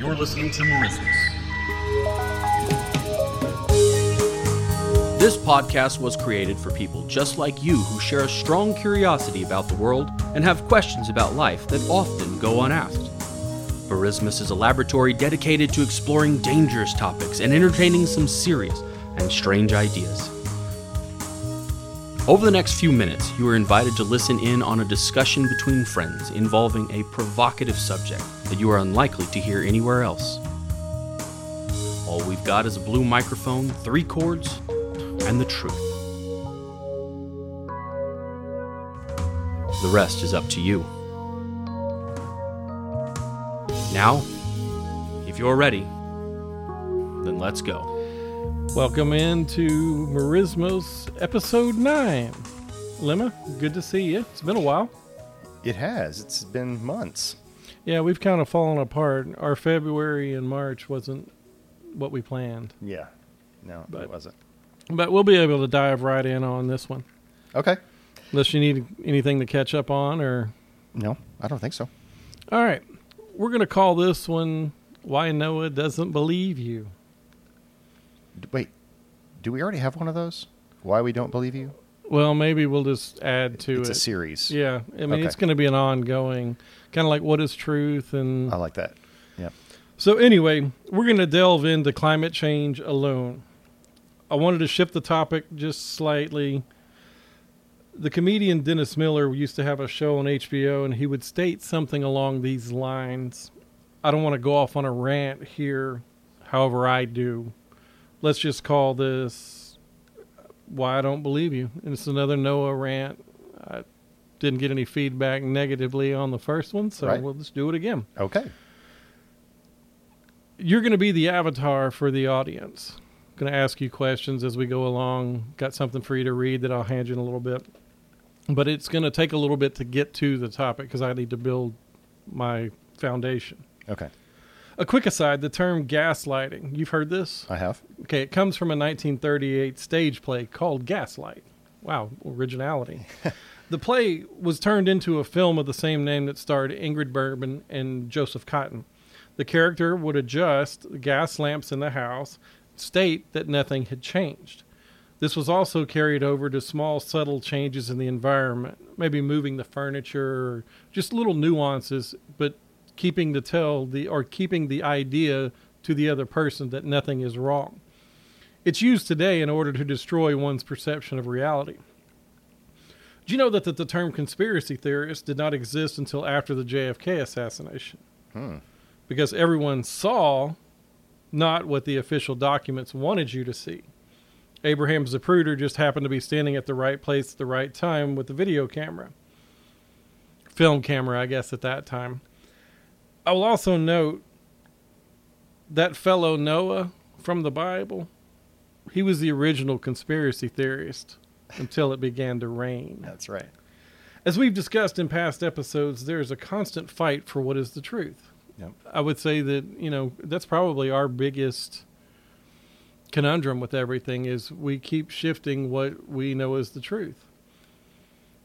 You're listening to Merismus. This podcast was created for people just like you who share a strong curiosity about the world and have questions about life that often go unasked. Merismus is a laboratory dedicated to exploring dangerous topics and entertaining some serious and strange ideas. Over the next few minutes, you are invited to listen in on a discussion between friends involving a provocative subject that you are unlikely to hear anywhere else. All we've got is a blue microphone, three chords, and the truth. The rest is up to you. Now, if you're ready, then let's go. Welcome into Merismus episode 9. Lemma, good to see you. It's been a while. It has. It's been months. Yeah, we've kind of fallen apart. Our February and March wasn't what we planned, Yeah. No, But- it wasn't. but we'll be able to dive right in on this one. Okay. Unless you need anything to catch up on or No, I don't think so. All right. We're going to call this one Why Noah Doesn't Believe You. D- Wait, do we already have one of those? Why we don't believe you? Well, maybe we'll just add to it's it. It's a series. yeah, I mean Okay. it's going to be an ongoing kind of like what is truth and I like that. Yeah. So anyway, we're going to delve into climate change alone. I wanted to shift the topic just slightly. The comedian Dennis Miller used to have a show on HBO, and he would state something along these lines. I don't want to go off on a rant here, however, I do. Let's just call this uh, Why I Don't Believe You. And it's another Noah rant. I didn't get any feedback negatively on the first one, so Right. we'll just do it again Okay. you're going to be the avatar for the audience. Going to ask you questions as we go along. Got something for you to read that I'll hand you in a little bit. But it's going to take a little bit to get to the topic because I need to build my foundation. Okay. A quick aside the term gaslighting, you've heard this? I have. Okay, it comes from a 1938 stage play called Gaslight. Wow, originality. the play was turned into a film of the same name that starred Ingrid Bergman and Joseph Cotten. The character would adjust the gas lamps in the house, state that nothing had changed. This was also carried over to small, subtle changes in the environment, maybe moving the furniture, just little nuances, but keeping the tell the or keeping the idea to the other person that nothing is wrong. It's used today in order to destroy one's perception of reality. Do you know that the, the term conspiracy theorist did not exist until after the JFK assassination? Hmm. Because everyone saw not what the official documents wanted you to see. Abraham Zapruder just happened to be standing at the right place at the right time with the video camera. Film camera, I guess, at that time. I will also note that fellow Noah from the Bible, he was the original conspiracy theorist until it began to rain. That's right. As we've discussed in past episodes, there is a constant fight for what is the truth. Yep. I would say that, you know, that's probably our biggest conundrum with everything is we keep shifting what we know is the truth.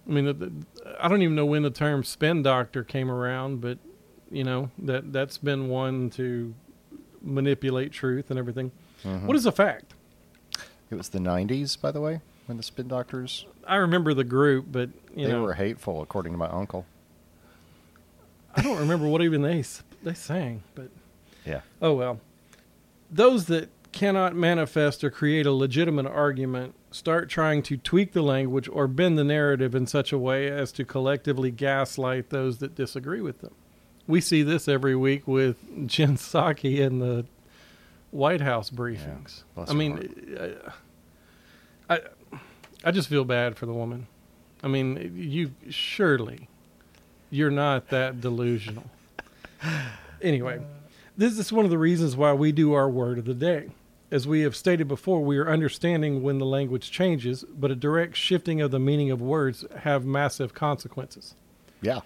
I mean, I don't even know when the term spin doctor came around, but you know that that's been one to manipulate truth and everything. Mhm. What is a fact? It was the 90s, by the way, when the spin doctors, I remember the group, but you they know, were hateful, according to my uncle. I don't remember what even they they sang, but Yeah. oh well. Those that cannot manifest or create a legitimate argument start trying to tweak the language or bend the narrative in such a way as to collectively gaslight those that disagree with them. We see this every week with Jen Psaki in the White House briefings. bless I mean, I, I I just feel bad for the woman. I mean, you surely you're not that delusional. Anyway, this is one of the reasons why we do our word of the day. As we have stated before, we are understanding when the language changes, but a direct shifting of the meaning of words have massive consequences. Yeah.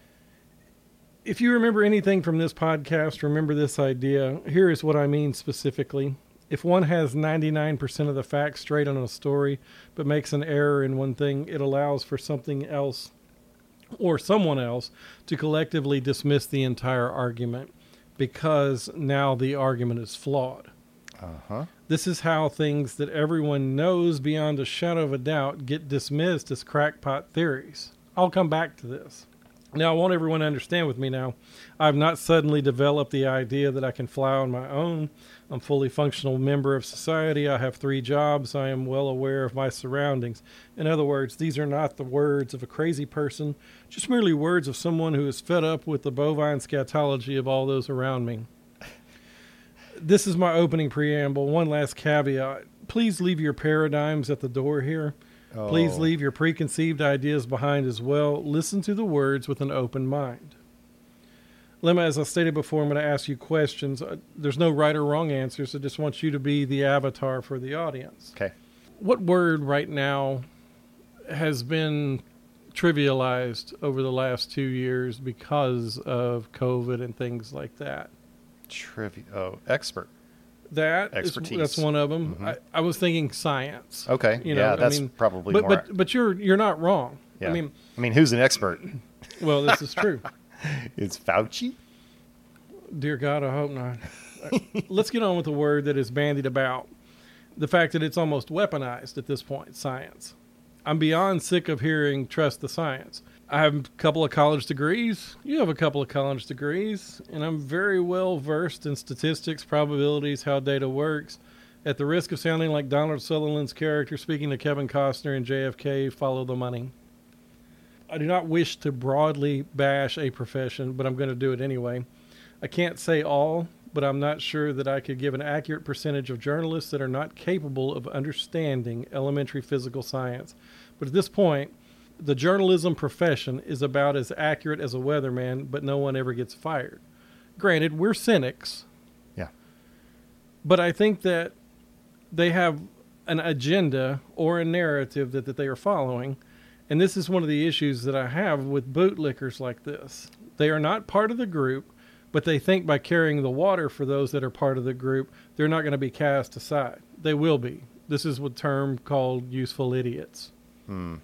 If you remember anything from this podcast, remember this idea. Here is what I mean specifically. If one has 99% of the facts straight on a story, but makes an error in one thing, it allows for something else or someone else to collectively dismiss the entire argument. because now the argument is flawed. Uh huh. This is how things that everyone knows beyond a shadow of a doubt get dismissed as crackpot theories. I'll come back to this. Now, I want everyone to understand with me now. I've not suddenly developed the idea that I can fly on my own. I'm fully functional member of society. I have three jobs. I am well aware of my surroundings. In other words, these are not the words of a crazy person, just merely words of someone who is fed up with the bovine scatology of all those around me. This is my opening preamble. One last caveat. Please leave your paradigms at the door here. Please Oh. leave your preconceived ideas behind as well. Listen to the words with an open mind. Lemma, as I stated before, I'm going to ask you questions. Uh, There's no right or wrong answers. I just want you to be the avatar for the audience. Okay. What word right now has been trivialized over the last two years because of COVID and things like that? Trivia. Oh, expert. That is- Expertise. that's one of them. Mhm. I, I was thinking science. Okay. You know, yeah, I that's mean, probably but more. but but you're you're not wrong. yeah. I mean, I mean, who's an expert? well, this is true. It's Fauci. Dear God, I hope not. Uh, Let's get on with the word that is bandied about. The fact that it's almost weaponized at this point, science. I'm beyond sick of hearing trust the science. I have a couple of college degrees. You have a couple of college degrees. And I'm very well versed in statistics, probabilities, how data works. At the risk of sounding like Donald Sutherland's character speaking to Kevin Costner in JFK, follow the money. I do not wish to broadly bash a profession, but I'm going to do it anyway. I can't say all, but I'm not sure that I could give an accurate percentage of journalists that are not capable of understanding elementary physical science. But at this point, the journalism profession is about as accurate as a weatherman, but no one ever gets fired. Granted, we're cynics, Yeah. but I think that they have an agenda or a narrative that, that they are following. And this is one of the issues that I have with bootlickers like this. They are not part of the group, but they think by carrying the water for those that are part of the group, they're not going to be cast aside. They will be. This is a term called useful idiots. Hmm.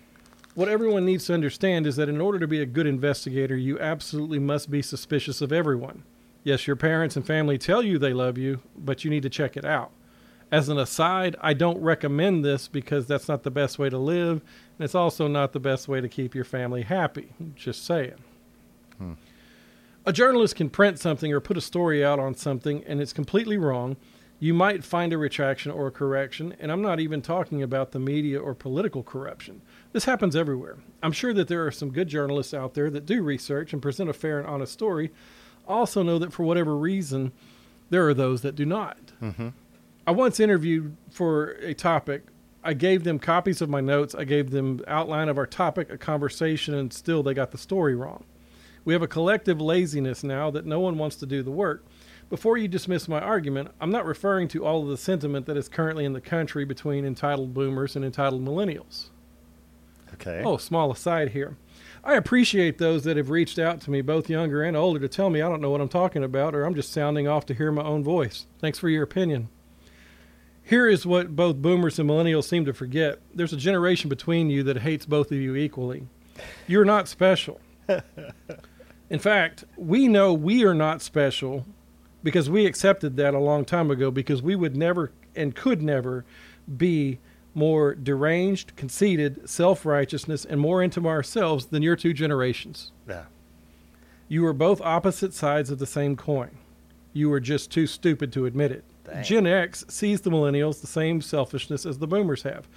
What everyone needs to understand is that in order to be a good investigator, you absolutely must be suspicious of everyone. Yes, your parents and family tell you they love you, but you need to check it out. As an aside, I don't recommend this because that's not the best way to live, and it's also not the best way to keep your family happy. Just saying. A journalist can print something or put a story out on something and it's completely wrong. You might find a retraction or a correction, and I'm not even talking about the media or political corruption. This happens everywhere. I'm sure that there are some good journalists out there that do research and present a fair and honest story. Also know that for whatever reason, there are those that do not. Mm-hmm. I once interviewed for a topic. I gave them copies of my notes. I gave them outline of our topic, a conversation, and still they got the story wrong. We have a collective laziness now that no one wants to do the work. Before you dismiss my argument, I'm not referring to all of the sentiment that is currently in the country between entitled boomers and entitled millennials. Okay. Oh, small aside here. I appreciate those that have reached out to me, both younger and older, to tell me I don't know what I'm talking about or I'm just sounding off to hear my own voice. Thanks for your opinion. Here is what both boomers and millennials seem to forget there's a generation between you that hates both of you equally. You're not special. In fact, we know we are not special because we accepted that a long time ago because we would never and could never be more deranged, conceited, self righteousness, and more into ourselves than your two generations. Yeah. You are both opposite sides of the same coin. You are just too stupid to admit it. Dang. Gen X sees the millennials the same selfishness as the boomers have.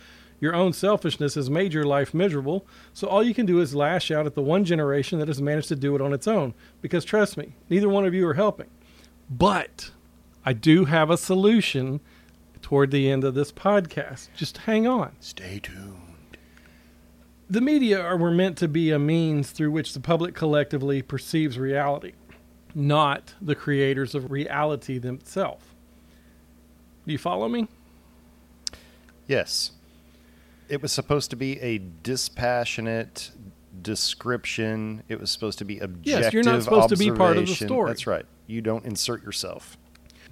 Your own selfishness has made your life miserable, so all you can do is lash out at the one generation that has managed to do it on its own. Because trust me, neither one of you are helping. But I do have a solution toward the end of this podcast. Just hang on. Stay tuned. The media are, were meant to be a means through which the public collectively perceives reality, not the creators of reality themselves. Do you follow me? Yes. It was supposed to be a dispassionate description. It was supposed to be objective. Yes, you're not supposed to be part of the story. That's right. You don't insert yourself.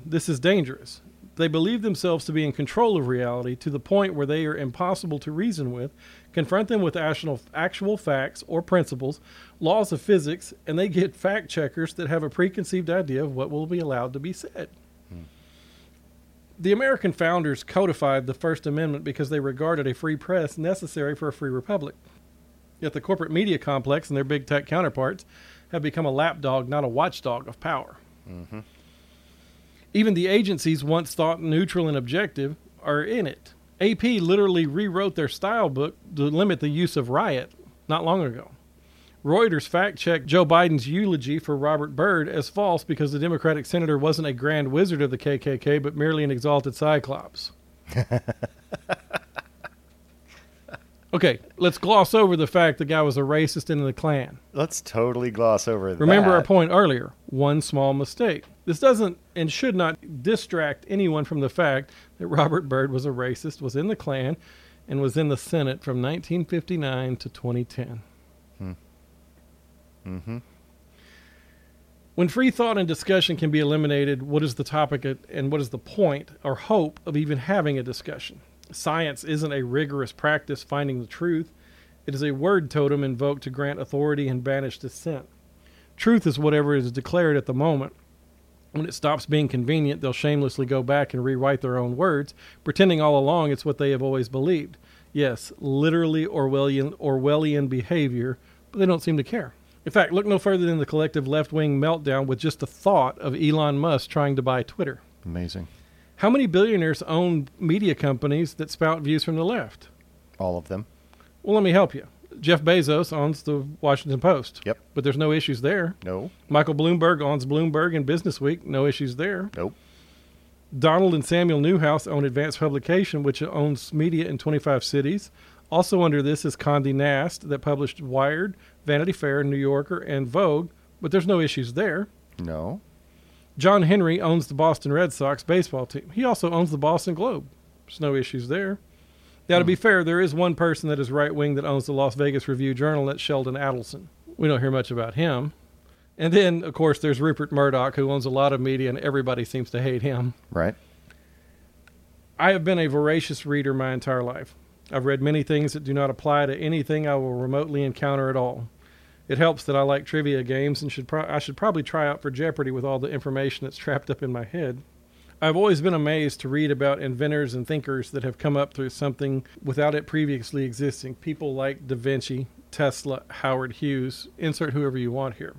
This is dangerous. They believe themselves to be in control of reality to the point where they are impossible to reason with, confront them with actual, actual facts or principles, laws of physics, and they get fact checkers that have a preconceived idea of what will be allowed to be said. The American founders codified the First Amendment because they regarded a free press necessary for a free republic. Yet the corporate media complex and their big tech counterparts have become a lapdog, not a watchdog of power. Mm-hmm. Even the agencies once thought neutral and objective are in it. AP literally rewrote their style book to limit the use of riot not long ago. Reuters fact checked Joe Biden's eulogy for Robert Byrd as false because the Democratic senator wasn't a grand wizard of the KKK, but merely an exalted cyclops. okay, let's gloss over the fact the guy was a racist in the Klan. Let's totally gloss over that. Remember our point earlier one small mistake. This doesn't and should not distract anyone from the fact that Robert Byrd was a racist, was in the Klan, and was in the Senate from 1959 to 2010. Mm-hmm. When free thought and discussion can be eliminated, what is the topic and what is the point or hope of even having a discussion? Science isn't a rigorous practice finding the truth. It is a word totem invoked to grant authority and banish dissent. Truth is whatever is declared at the moment. When it stops being convenient, they'll shamelessly go back and rewrite their own words, pretending all along it's what they have always believed. Yes, literally Orwellian, Orwellian behavior, but they don't seem to care. In fact, look no further than the collective left wing meltdown with just the thought of Elon Musk trying to buy Twitter. Amazing. How many billionaires own media companies that spout views from the left? All of them. Well, let me help you. Jeff Bezos owns the Washington Post. Yep. But there's no issues there. No. Michael Bloomberg owns Bloomberg and Business Week. No issues there. Nope. Donald and Samuel Newhouse own Advanced Publication, which owns media in 25 cities. Also under this is Condé Nast that published Wired, Vanity Fair, New Yorker, and Vogue, but there's no issues there. No. John Henry owns the Boston Red Sox baseball team. He also owns the Boston Globe. There's no issues there. Now, to hmm. be fair, there is one person that is right wing that owns the Las Vegas Review Journal. That's Sheldon Adelson. We don't hear much about him. And then, of course, there's Rupert Murdoch, who owns a lot of media, and everybody seems to hate him. Right. I have been a voracious reader my entire life. I've read many things that do not apply to anything I will remotely encounter at all. It helps that I like trivia games and should pro- I should probably try out for Jeopardy with all the information that's trapped up in my head. I've always been amazed to read about inventors and thinkers that have come up through something without it previously existing. People like Da Vinci, Tesla, Howard Hughes, insert whoever you want here.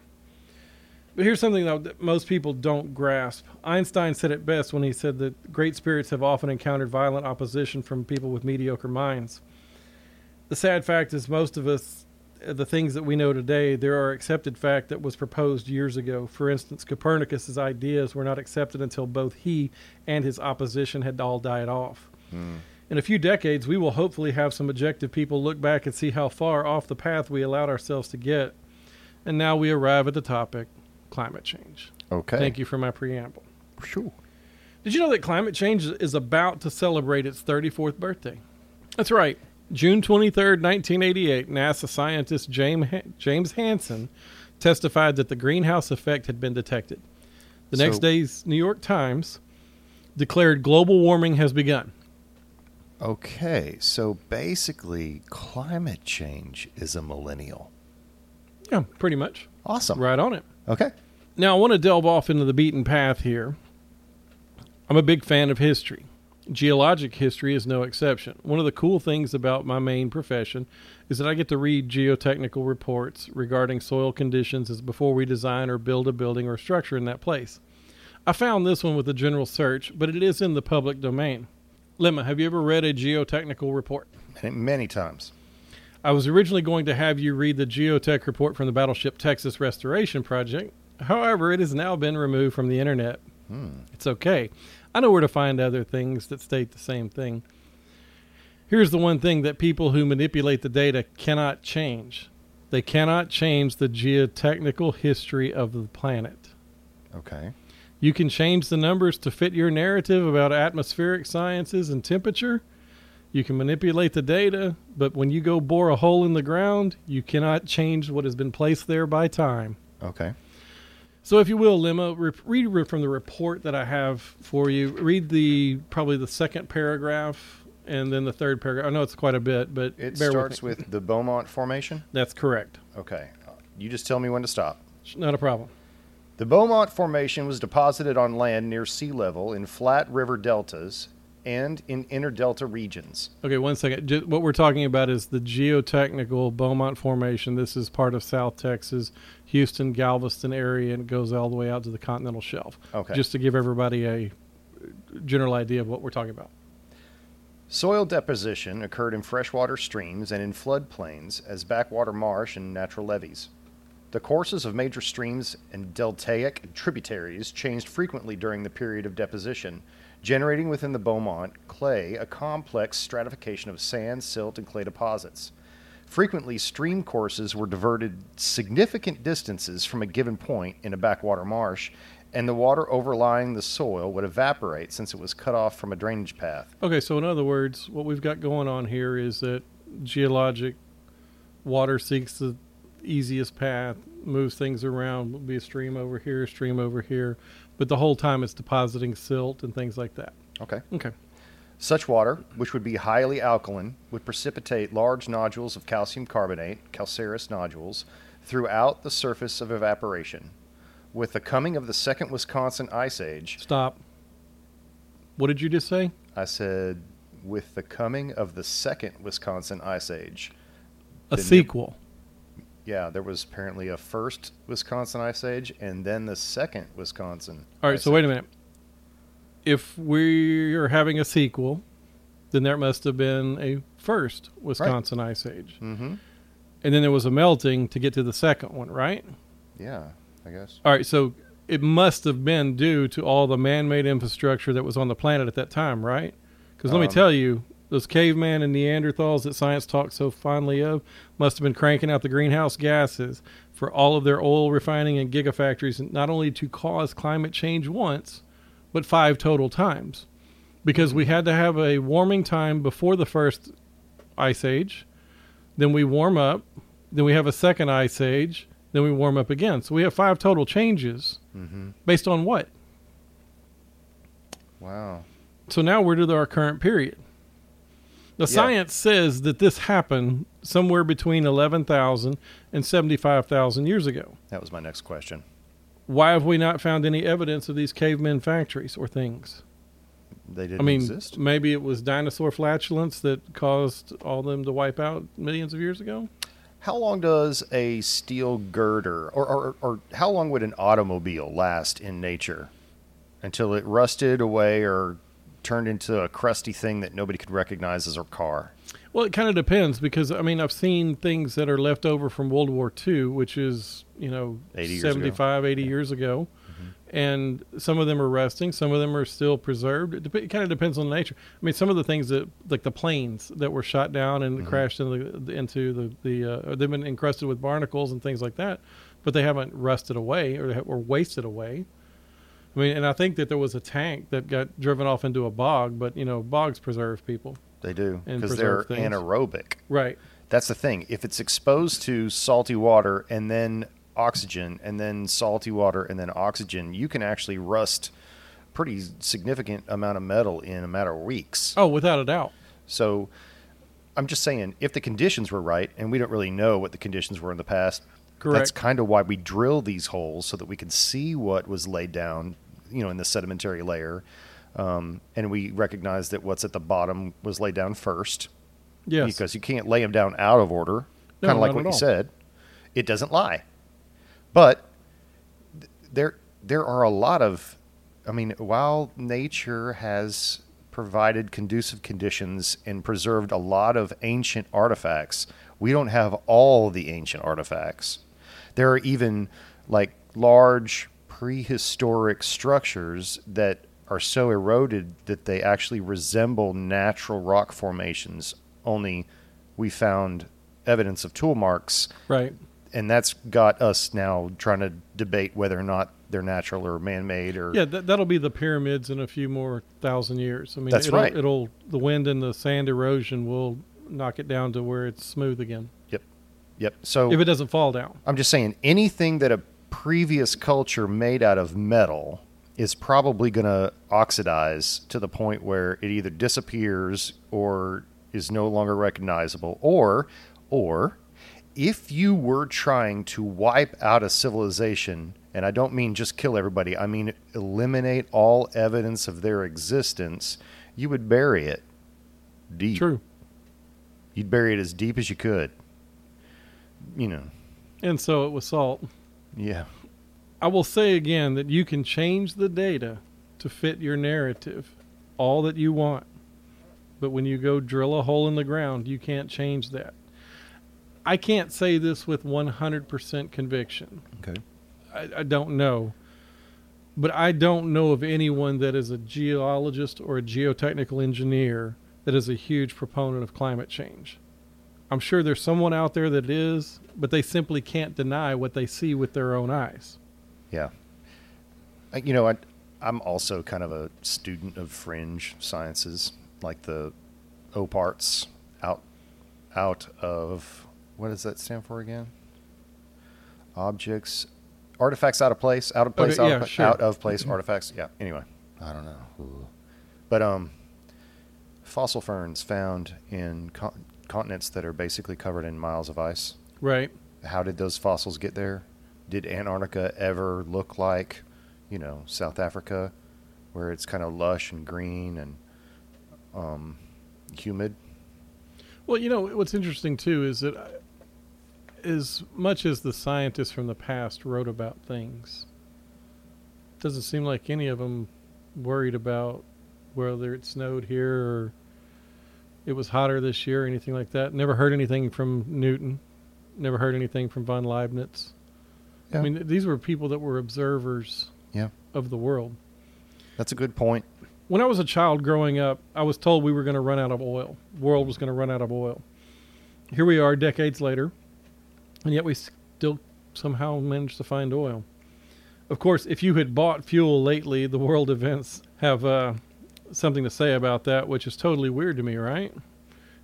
But here's something though that most people don't grasp. Einstein said it best when he said that great spirits have often encountered violent opposition from people with mediocre minds. The sad fact is most of us uh, the things that we know today, there are accepted fact that was proposed years ago. For instance, Copernicus's ideas were not accepted until both he and his opposition had all died off. Hmm. In a few decades, we will hopefully have some objective people look back and see how far off the path we allowed ourselves to get. And now we arrive at the topic climate change. Okay. Thank you for my preamble. Sure. Did you know that climate change is about to celebrate its 34th birthday? That's right. June 23rd, 1988, NASA scientist James, James Hansen testified that the greenhouse effect had been detected. The next So- day's New York Times declared global warming has begun. Okay. So basically, climate change is a millennial. Yeah, pretty much. Awesome. Right on it. Okay. Now, I want to delve off into the beaten path here. I'm a big fan of history. Geologic history is no exception. One of the cool things about my main profession is that I get to read geotechnical reports regarding soil conditions as before we design or build a building or structure in that place. I found this one with a general search, but it is in the public domain. Lima, have you ever read a geotechnical report? Many, many times. I was originally going to have you read the geotech report from the Battleship Texas Restoration Project. However, it has now been removed from the internet. Hmm. It's okay. I know where to find other things that state the same thing. Here's the one thing that people who manipulate the data cannot change they cannot change the geotechnical history of the planet. Okay. You can change the numbers to fit your narrative about atmospheric sciences and temperature. You can manipulate the data, but when you go bore a hole in the ground, you cannot change what has been placed there by time. Okay. So, if you will, Lima, read from the report that I have for you. Read the probably the second paragraph and then the third paragraph. I know it's quite a bit, but It starts with, with the Beaumont Formation. That's correct. Okay. You just tell me when to stop. Not a problem. The Beaumont Formation was deposited on land near sea level in flat river deltas and in inner delta regions. Okay, one second. What we're talking about is the geotechnical Beaumont Formation. This is part of South Texas, Houston, Galveston area, and it goes all the way out to the continental shelf. Okay. Just to give everybody a general idea of what we're talking about. Soil deposition occurred in freshwater streams and in floodplains as backwater marsh and natural levees. The courses of major streams and deltaic tributaries changed frequently during the period of deposition, generating within the Beaumont clay a complex stratification of sand, silt, and clay deposits. Frequently, stream courses were diverted significant distances from a given point in a backwater marsh, and the water overlying the soil would evaporate since it was cut off from a drainage path. Okay, so in other words, what we've got going on here is that geologic water seeks the easiest path, moves things around. Will be a stream over here, a stream over here, but the whole time it's depositing silt and things like that. Okay. Okay. Such water, which would be highly alkaline, would precipitate large nodules of calcium carbonate, calcareous nodules, throughout the surface of evaporation. With the coming of the Second Wisconsin Ice Age, Stop. What did you just say? I said, with the coming of the Second Wisconsin Ice Age. A sequel. Yeah, there was apparently a first Wisconsin Ice Age and then the second Wisconsin. All right, Ice so wait a minute. If we're having a sequel, then there must have been a first Wisconsin Ice Age. Mm-hmm. And then there was a melting to get to the second one, right? Yeah, I guess. All right, so it must have been due to all the man made infrastructure that was on the planet at that time, right? Because let me Um, tell you, those caveman and Neanderthals that science talks so fondly of must have been cranking out the greenhouse gases for all of their oil refining and gigafactories, not only to cause climate change once, but five total times. Because we had to have a warming time before the first ice age, then we warm up, then we have a second ice age, then we warm up again. So we have five total changes Mm-hmm. based on what? Wow. So now we're to our current period. The Yeah. science says that this happened somewhere between 11,000 and 75,000 years ago. That was my next question. Why have we not found any evidence of these cavemen factories or things? They didn't I mean, exist. maybe it was dinosaur flatulence that caused all them to wipe out millions of years ago. How long does a steel girder, or, or, or how long would an automobile last in nature until it rusted away or turned into a crusty thing that nobody could recognize as a car? Well, it kind of depends because I mean I've seen things that are left over from World War II, which is you know 80 years ago. 75, 80 years ago, and some of them are resting, some of them are still preserved. It, dep- it kind of depends on the nature. I mean, some of the things that like the planes that were shot down and Mhm. crashed into the, into the the uh, they've been encrusted with barnacles and things like that, but they haven't rusted away or or wasted away. I mean, and I think that there was a tank that got driven off into a bog, but you know, bogs preserve people, They do because they're things. anaerobic. right? That's the thing. If it's exposed to salty water and then oxygen and then salty water and then oxygen, you can actually rust pretty significant amount of metal in a matter of weeks. Oh, without a doubt. So I'm just saying, if the conditions were right, and we don't really know what the conditions were in the past, that's kind of why we drill these holes so that we can see what was laid down, you know, in the sedimentary layer. Um, and we recognize that what's at the bottom was laid down first Yes. because you can't lay them down out of order, No, kind of like what you said. It doesn't lie, but th- there there are a lot of, I mean, while nature has provided conducive conditions and preserved a lot of ancient artifacts, we don't have all the ancient artifacts. There are even like large prehistoric structures that are so eroded that they actually resemble natural rock formations. Only we found evidence of tool marks, right. and that's got us now trying to debate whether or not they're natural or man-made or Yeah, that, that'll be the pyramids in a few more thousand years. I mean, That's it'll, right. It'll the wind and the sand erosion will knock it down to where it's smooth again Yep. Yep so if it doesn't fall down. I'm just saying anything that a previous culture made out of metal is probably going to oxidize to the point where it either disappears or is no longer recognizable or or if you were trying to wipe out a civilization and I don't mean just kill everybody, I mean eliminate all evidence of their existence, you would bury it deep. True. You'd bury it as deep as you could. You know. And so it was salt. Yeah. I will say again that you can change the data to fit your narrative all that you want. But when you go drill a hole in the ground, you can't change that. I can't say this with 100% conviction. Okay. I, I don't know. But I don't know of anyone that is a geologist or a geotechnical engineer that is a huge proponent of climate change. I'm sure there's someone out there that is, but they simply can't deny what they see with their own eyes. Yeah. You know, I, I'm also kind of a student of fringe sciences, like the OPARTS out out of what does that stand for again? Objects, artifacts out of place, out of place, Okay, out, yeah, of, sure. out of place, artifacts. Yeah. Anyway, I don't know, Ooh. but um, fossil ferns found in con- continents that are basically covered in miles of ice. Right. how did those fossils get there? Did Antarctica ever look like, you know, South Africa, where it's kind of lush and green and um, humid? Well, you know what's interesting too is that uh, as much as the scientists from the past wrote about things, it doesn't seem like any of them worried about whether it snowed here or it was hotter this year or anything like that. Never heard anything from Newton. Never heard anything from von Leibniz. Yeah. I mean, these were people that were observers Yeah. of the world. That's a good point. when I was a child growing up, I was told we were going to run out of oil. The world was going to run out of oil. Here we are, decades later, and yet we still somehow managed to find oil. Of course, if you had bought fuel lately, the world events have uh, something to say about that, which is totally weird to me, right?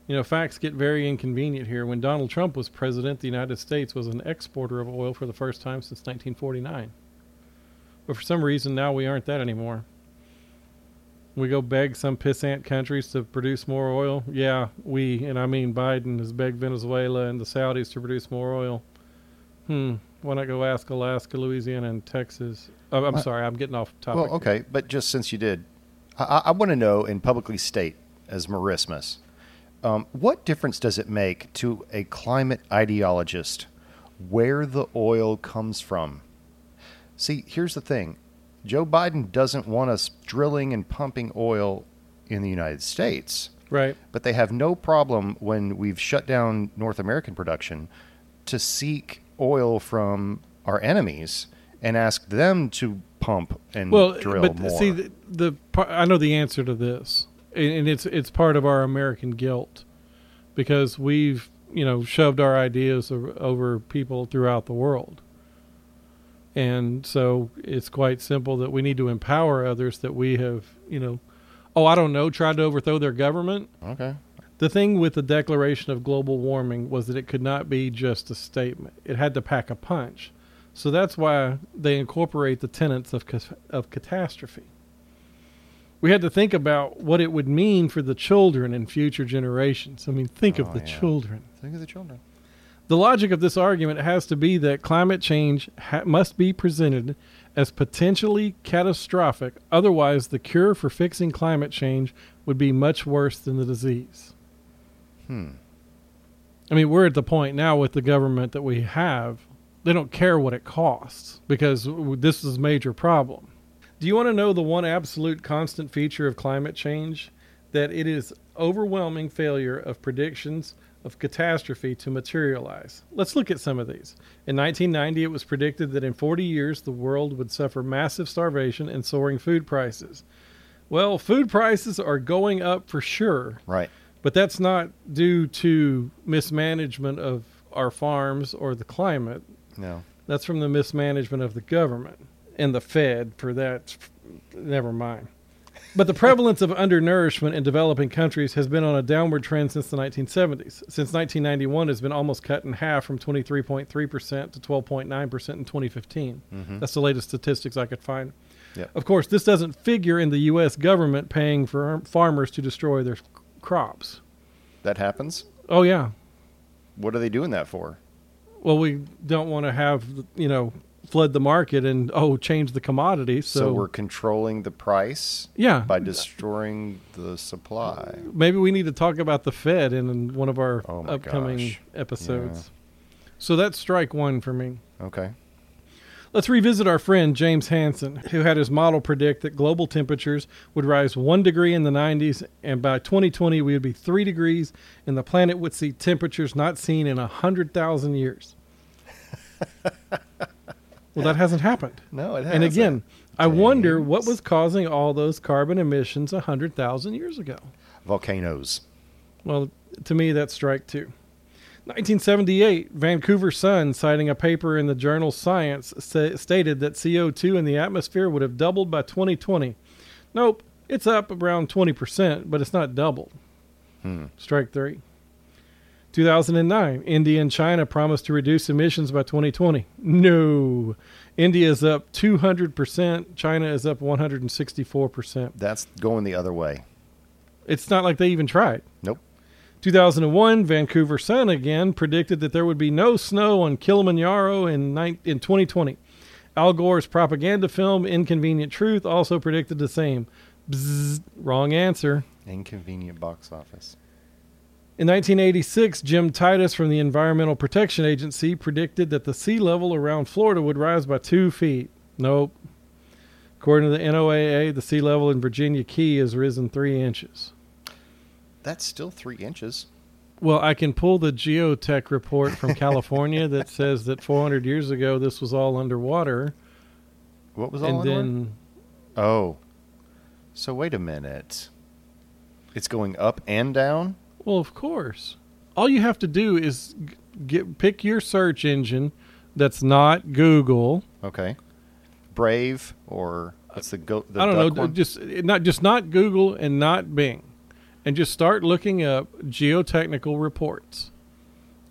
You know, facts get very inconvenient here. When Donald Trump was president, the United States was an exporter of oil for the first time since 1949. But for some reason, now we aren't that anymore. We go beg some pissant countries to produce more oil. Yeah, we, and I mean Biden, has begged Venezuela and the Saudis to produce more oil. Hmm. Why not go ask Alaska, Louisiana, and Texas? Oh, I'm What? sorry, I'm getting off topic. Well, okay, but just since you did, I, I, I want to know and publicly state as Merismus, um, what difference does it make to a climate ideologist where the oil comes from? See, here's the thing Joe Biden doesn't want us drilling and pumping oil in the United States, Right. but they have no problem when we've shut down North American production to seek oil from our enemies and ask them to pump and Well, drill but more. see, the, the I know the answer to this, and, it's it's part of our American guilt because we've you know shoved our ideas over, over people throughout the world, and so it's quite simple that we need to empower others that we have you know, oh I don't know, tried to overthrow their government. okay. The thing with the declaration of global warming was that it could not be just a statement; it had to pack a punch. So that's why they incorporate the tenets of of catastrophe. We had to think about what it would mean for the children and future generations. I mean, think Oh, of the yeah. children. Think of the children. The logic of this argument has to be that climate change ha- must be presented as potentially catastrophic. Otherwise, the cure for fixing climate change would be much worse than the disease. Hmm. I mean, we're at the point now with the government that we have, they don't care what it costs because this is a major problem. Do you want to know the one absolute constant feature of climate change? That it is overwhelming failure of predictions of catastrophe to materialize. Let's look at some of these. In 1990, it was predicted that in 40 years the world would suffer massive starvation and soaring food prices. Well, food prices are going up for sure. Right. But that's not due to mismanagement of our farms or the climate. No. That's from the mismanagement of the government and the Fed for that. Never mind. But the prevalence of undernourishment in developing countries has been on a downward trend since the 1970s. Since 1991, it's been almost cut in half from 23.3% to 12.9% in 2015. Mm-hmm. That's the latest statistics I could find. Yep. Of course, this doesn't figure in the U.S. government paying for farmers to destroy their crops. That happens. Oh, yeah. What are they doing that for? Well, we don't want to have, you know, flood the market and, oh, change the commodity. So, So, we're controlling the price yeah. by destroying the supply. Maybe we need to talk about the Fed in one of our Oh upcoming gosh. episodes. So that's strike one for me. Okay. Let's revisit our friend James Hansen, who had his model predict that global temperatures would rise one degree in the 90s, and by 2020 we would be three degrees, and the planet would see temperatures not seen in a 100,000 years. well, that hasn't happened. No, it hasn't. And again, I wonder what was causing all those carbon emissions 100,000 years ago. volcanoes. Well, to me, that's strike two. 1978, Vancouver Sun, citing a paper in the journal Science, sa- stated that CO2 in the atmosphere would have doubled by 2020. Nope, it's up around 20%, but it's not doubled. Hmm. Strike three. 2009, India and China promised to reduce emissions by 2020. No. India is up 200%, China is up 164%. That's going the other way. It's not like they even tried. Nope. 2001, Vancouver Sun again predicted that there would be no snow on Kilimanjaro in, nine, in 2020. Al Gore's propaganda film, Inconvenient Truth, also predicted the same. Bzzz, wrong answer. Inconvenient box office. In 1986, Jim Titus from the Environmental Protection Agency predicted that the sea level around Florida would rise by two feet. Nope. According to the NOAA, the sea level in Virginia Key has risen three inches. That's still three inches. Well, I can pull the geotech report from California that says that 400 years ago this was all underwater, What was all and underwater? then Oh. So wait a minute. It's going up and down? Well, of course, all you have to do is get pick your search engine that's not Google. Okay. Brave or what's the go the I don't know, one? just not just not Google and not Bing, and just start looking up geotechnical reports.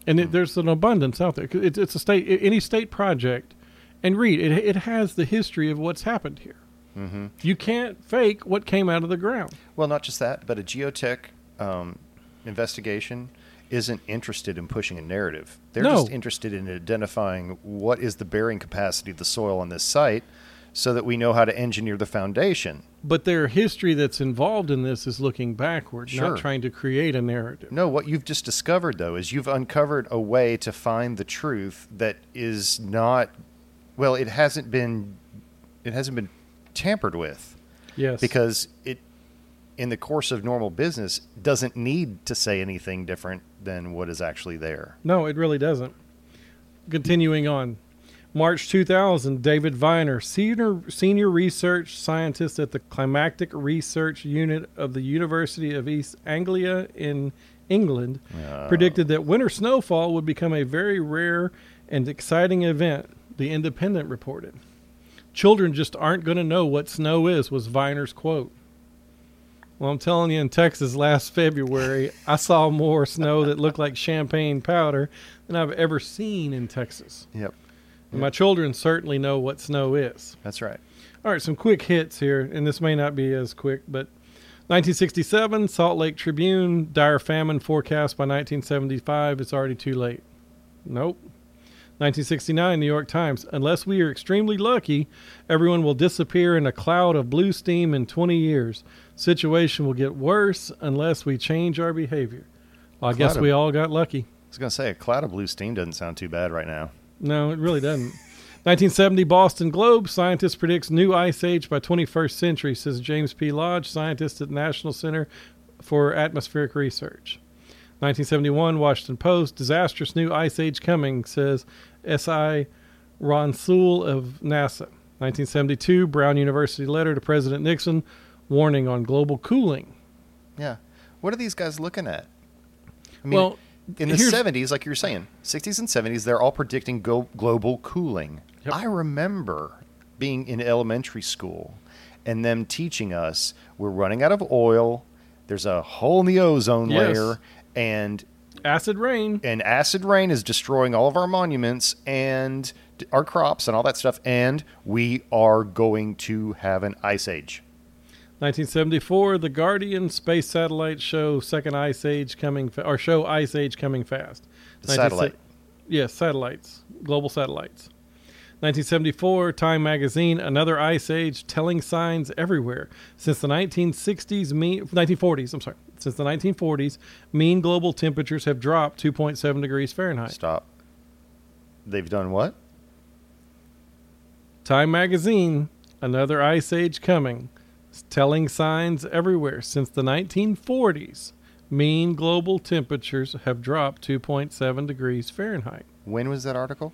And Hmm. it, there's an abundance out there. It's, it's a state any state project, and read it. It has the history of what's happened here. mm-hmm. You can't fake what came out of the ground. Well, not just that, but a geotech um, investigation isn't interested in pushing a narrative. They're No. just interested in identifying what is the bearing capacity of the soil on this site so that we know how to engineer the foundation. But their history that's involved in this is looking backward, Sure. not trying to create a narrative. No, what you've just discovered, though, is you've uncovered a way to find the truth that is not, well, it hasn't been, it hasn't been tampered with Yes. because it, in the course of normal business, doesn't need to say anything different than what is actually there. No, it really doesn't. Continuing on. March 2000, David Viner, senior, senior research scientist at the Climatic Research Unit of the University of East Anglia in England, Oh. predicted that winter snowfall would become a very rare and exciting event, The Independent reported. Children just aren't going to know what snow is, was Viner's quote. Well, I'm telling you, in Texas last February, I saw more snow that looked like champagne powder than I've ever seen in Texas. Yep, And my children certainly know what snow is. that's right. All right, some quick hits here, and this may not be as quick, but 1967, Salt Lake Tribune, dire famine forecast by 1975. It's already too late. Nope. 1969, New York Times. Unless we are extremely lucky, everyone will disappear in a cloud of blue steam in 20 years. Situation will get worse unless we change our behavior. Well, I guess of- we all got lucky. I was going to say, a cloud of blue steam doesn't sound too bad right now. No, it really doesn't. 1970 Boston Globe scientist predicts new ice age by 21st century, says James P. Lodge, scientist at National Center for Atmospheric Research. 1971 Washington Post disastrous new ice age coming, says S.I. Ron Ronsoul of NASA. 1972 Brown University letter to President Nixon warning on global cooling. Yeah. What are these guys looking at? I mean, well, in the 70s, like you were saying, 60s and 70s, they're all predicting go- global cooling. Yep. I remember being in elementary school and them teaching us we're running out of oil. There's a hole in the ozone Yes. layer, and Acid rain. and acid rain is destroying all of our monuments and our crops and all that stuff. And we are going to have an ice age. 1974, the Guardian space satellites show second ice age coming, fa- or show ice age coming fast. The 19se- satellite. Yes, satellites, global satellites. 1974, Time Magazine, another ice age, telling signs everywhere. Since the 1960s, mean 1940s, I'm sorry, since the 1940s, mean global temperatures have dropped 2.7 degrees Fahrenheit. Stop. They've done what? Time Magazine, another ice age coming, telling signs everywhere. Since the 1940s, mean global temperatures have dropped 2.7 degrees Fahrenheit. When was that article?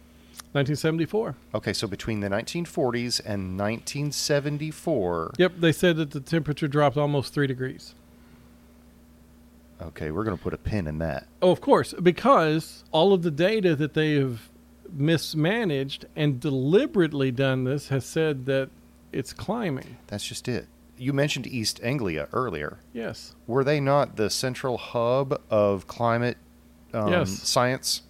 1974. Okay, so between the 1940s and 1974. Yep, they said that the temperature dropped almost 3 degrees. Okay, we're going to put a pin in that. Oh, of course, because all of the data that they have mismanaged and deliberately done this has said that it's climbing. That's just it. You mentioned East Anglia earlier. Yes. Were they not the central hub of climate um, Yes. science?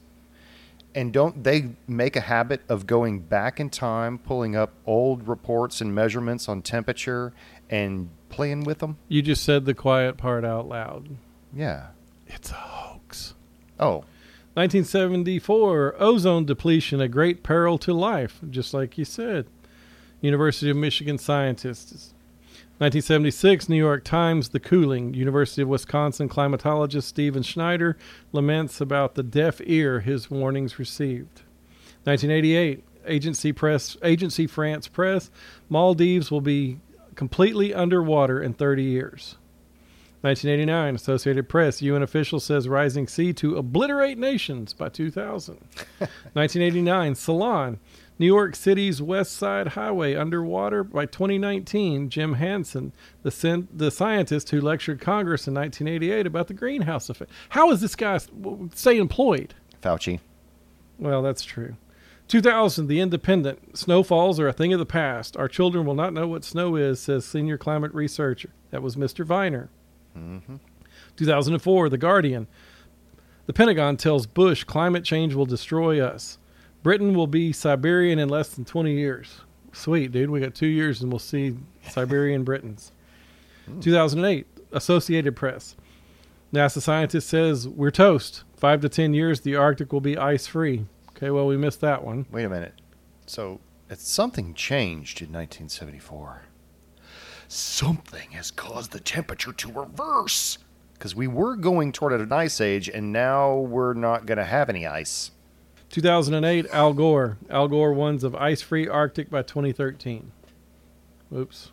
And don't they make a habit of going back in time, pulling up old reports and measurements on temperature and playing with them? You just said the quiet part out loud. Yeah. It's a hoax. Oh, 1974, ozone depletion, a great peril to life, just like you said. University of Michigan scientists. 1976, New York Times, the cooling. University of Wisconsin climatologist Stephen Schneider laments about the deaf ear his warnings received. 1988, Agency Press, Agency France Press, Maldives will be completely underwater in 30 years. 1989, Associated Press, UN official says rising sea to obliterate nations by 2000. 1989, Salon, New York City's West Side Highway underwater by 2019. Jim Hansen, the, sen- the scientist who lectured Congress in 1988 about the greenhouse effect. How is this guy stay employed? Fauci. Well, that's true. 2000, The Independent. Snowfalls are a thing of the past. Our children will not know what snow is, says senior climate researcher. That was Mr. Viner. Mm-hmm. 2004, The Guardian. The Pentagon tells Bush climate change will destroy us. Britain will be Siberian in less than 20 years. Sweet, dude. We got two years and we'll see Siberian Britons. Hmm. 2008, Associated Press. NASA scientist says we're toast. Five to 10 years, the Arctic will be ice free. Okay, well, we missed that one. Wait a minute. So it's something changed in 1974. Something has caused the temperature to reverse. Because we were going toward an ice age, and now we're not going to have any ice. 2008, Al Gore. Al Gore warns of ice free Arctic by 2013. Oops.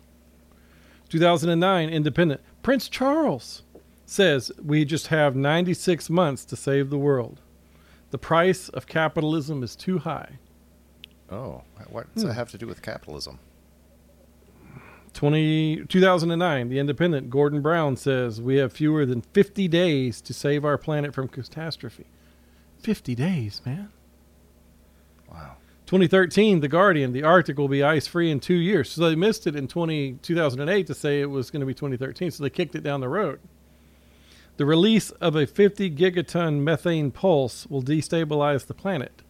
2009, Independent. Prince Charles says we just have 96 months to save the world. The price of capitalism is too high. Oh, what does that hmm. have to do with capitalism? 20, 2009, The Independent. Gordon Brown says we have fewer than 50 days to save our planet from catastrophe. 50 days, man. Wow. 2013, The Guardian, the Arctic will be ice free in two years. So they missed it in 20, 2008 to say it was going to be 2013, so they kicked it down the road. The release of a 50 gigaton methane pulse will destabilize the planet.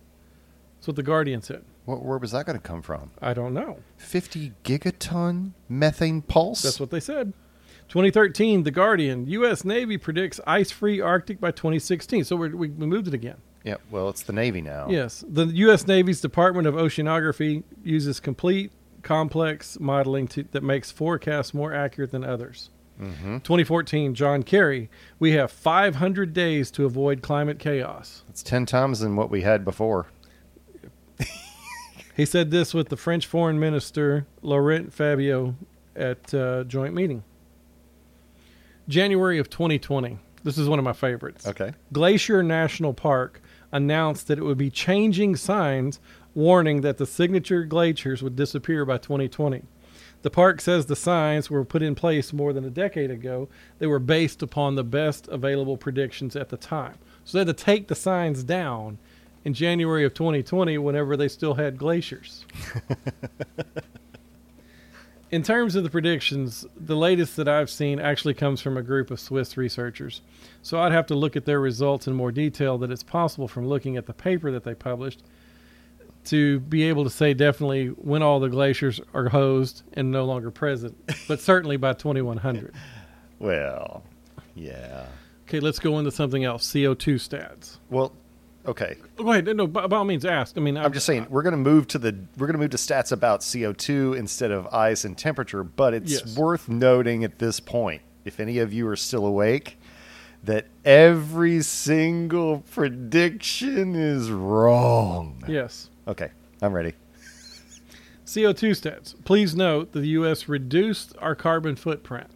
That's what The Guardian said. What, where was that going to come from? I don't know. 50 gigaton methane pulse? That's what they said. 2013, The Guardian, U.S. Navy predicts ice free Arctic by 2016. So we're, we we moved it again. Yeah, well, it's the Navy now. Yes, the U.S. Navy's Department of Oceanography uses complete, complex modeling to, that makes forecasts more accurate than others. Mm-hmm. 2014, John Kerry, we have 500 days to avoid climate chaos. It's 10 times than what we had before. He said this with the French Foreign Minister Laurent Fabius at uh, joint meeting. January of 2020. This is one of my favorites. Okay. Glacier National Park announced that it would be changing signs warning that the signature glaciers would disappear by 2020. The park says the signs were put in place more than a decade ago. They were based upon the best available predictions at the time. So they had to take the signs down in January of 2020 whenever they still had glaciers. in terms of the predictions, the latest that I've seen actually comes from a group of Swiss researchers. So I'd have to look at their results in more detail that it's possible from looking at the paper that they published to be able to say definitely when all the glaciers are hosed and no longer present, but certainly by 2100. Well, yeah. Okay, let's go into something else CO2 stats. Well, okay. Go ahead. No, by, by all means, ask. I mean, I'm just saying we're going to move to the we're going to move to stats about CO2 instead of ice and temperature, but it's Yes. worth noting at this point, if any of you are still awake, that every single prediction is wrong. Yes. Okay, I'm ready. CO2 stats. Please note that the U.S. reduced our carbon footprint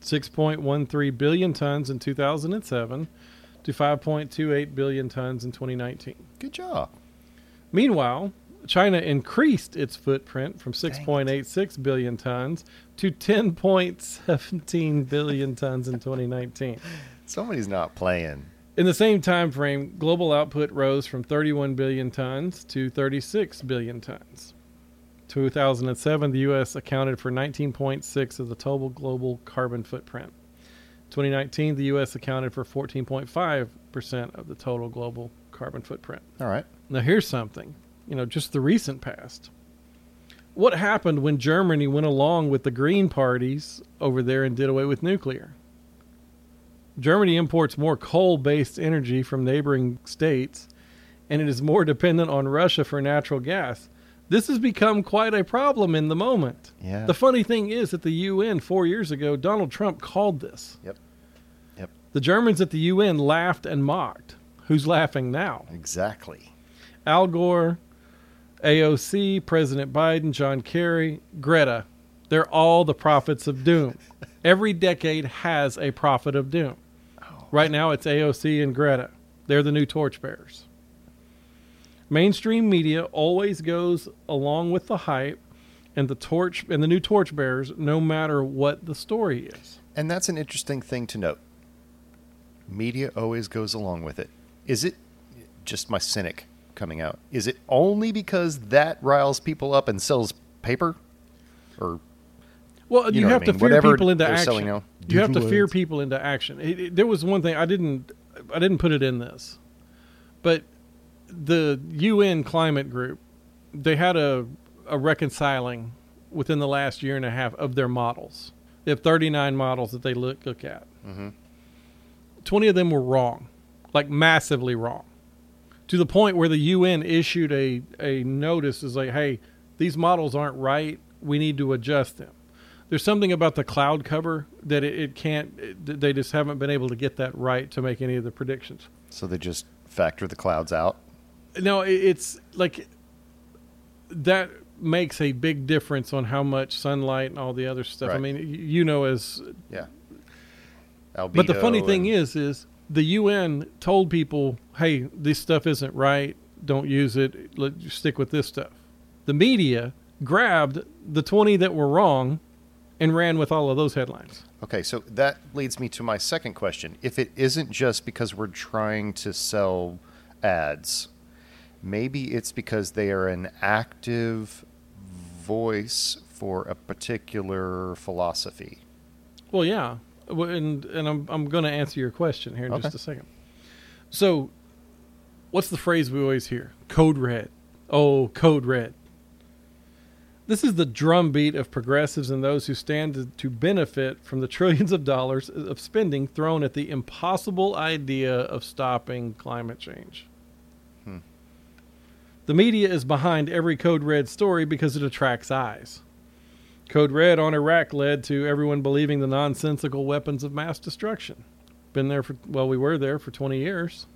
6.13 billion tons in 2007 to 5.28 billion tons in 2019. Good job. Meanwhile, China increased its footprint from 6.86 billion tons to 10.17 billion tons in 2019. Somebody's not playing. In the same time frame, global output rose from 31 billion tons to 36 billion tons. 2007, the U.S. accounted for 19.6 of the total global carbon footprint. 2019, the U.S. accounted for 14.5 percent of the total global carbon footprint. All right. Now, here's something, you know, just the recent past. What happened when Germany went along with the Green parties over there and did away with nuclear? Germany imports more coal based energy from neighboring states, and it is more dependent on Russia for natural gas. This has become quite a problem in the moment. Yeah. The funny thing is, at the UN four years ago, Donald Trump called this. Yep. Yep. The Germans at the UN laughed and mocked. Who's laughing now? Exactly. Al Gore, AOC, President Biden, John Kerry, Greta. They're all the prophets of doom. Every decade has a prophet of doom. Oh. Right now, it's AOC and Greta. They're the new torchbearers. Mainstream media always goes along with the hype and the torch and the new torchbearers, no matter what the story is. And that's an interesting thing to note. Media always goes along with it. Is it just my cynic coming out? Is it only because that riles people up and sells paper? Or Well, You you, know have what I to mean. fear Whatever people into action. now. You have to Digital fear people into action. It, it- there was one thing I didn't, I didn't put it in this, but the UN climate group, they had a a reconciling within the last year and a half of their models. They have 39 models that they look look at. Mhm. 20 of them were wrong, like massively wrong, to the point where the UN issued a a notice is like, hey, these models aren't right. We need to adjust them there's something about the cloud cover that it, it can't it, they just haven't been able to get that right to make any of the predictions so they just factor the clouds out? No it's like that makes a big difference on how much sunlight and all the other stuff. I mean you know as Yeah. but the funny Albedo thing is is the un told people hey this stuff isn't right. Don't use it. Let stick with this stuff. The media grabbed the 20 that were wrong and ran with all of those headlines. Okay, so that leads me to my second question. If it isn't just because we're trying to sell ads, maybe it's because they are an active voice for a particular philosophy. Well, yeah, and and I'm I'm going to answer your question here in Okay. just a second. So, what's the phrase we always hear? Code red. Oh, code red. This is the drumbeat of progressives and those who stand to, to benefit from the trillions of dollars of spending thrown at the impossible idea of stopping climate change. The media is behind every code red story because it attracts eyes. Code Red on Iraq led to everyone believing the nonsensical weapons of mass destruction. Been there for, well, we were there for 20 years.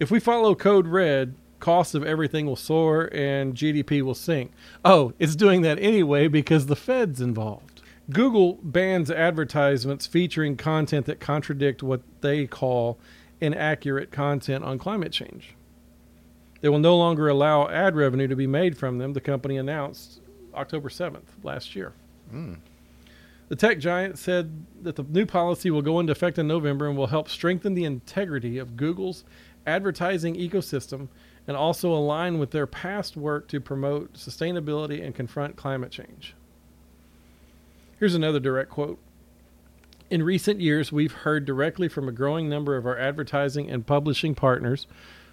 If we follow Code Red, costs of everything will soar and GDP will sink. Oh, it's doing that anyway because the Fed's involved. Google bans advertisements featuring content that contradict what they call inaccurate content on climate change. They will no longer allow ad revenue to be made from them, the company announced October 7th last year. Mm. The tech giant said that the new policy will go into effect in November and will help strengthen the integrity of Google's advertising ecosystem and also align with their past work to promote sustainability and confront climate change. Here's another direct quote. In recent years, we've heard directly from a growing number of our advertising and publishing partners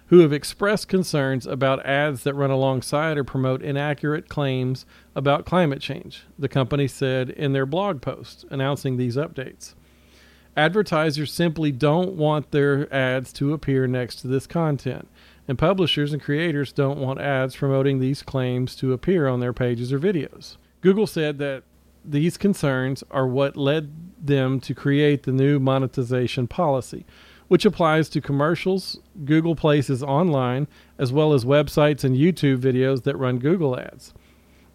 who have expressed concerns about ads that run alongside or promote inaccurate claims about climate change, the company said in their blog post announcing these updates. Advertisers simply don't want their ads to appear next to this content, and publishers and creators don't want ads promoting these claims to appear on their pages or videos. Google said that these concerns are what led them to create the new monetization policy, which applies to commercials Google places online, as well as websites and YouTube videos that run Google ads.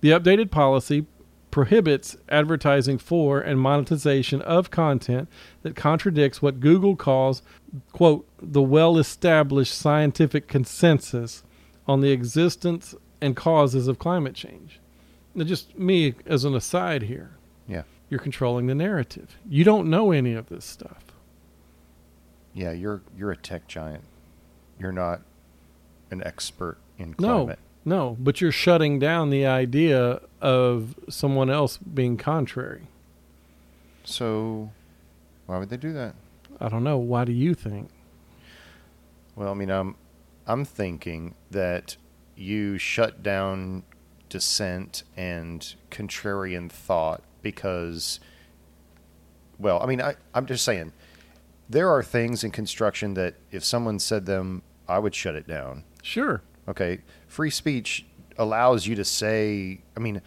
The updated policy prohibits advertising for and monetization of content that contradicts what Google calls, quote, the well established scientific consensus on the existence and causes of climate change. Now, just me as an aside here. Yeah. You're controlling the narrative. You don't know any of this stuff. Yeah, you're you're a tech giant. You're not an expert in No, climate. no, but you're shutting down the idea of someone else being contrary. So why would they do that? I don't know. Why do you think? Well, I mean, I'm I'm thinking that you shut down dissent and contrarian thought because well, I mean, I, I'm just saying there are things in construction that if someone said them, I would shut it down. Sure. Okay, free speech allows you to say, I mean,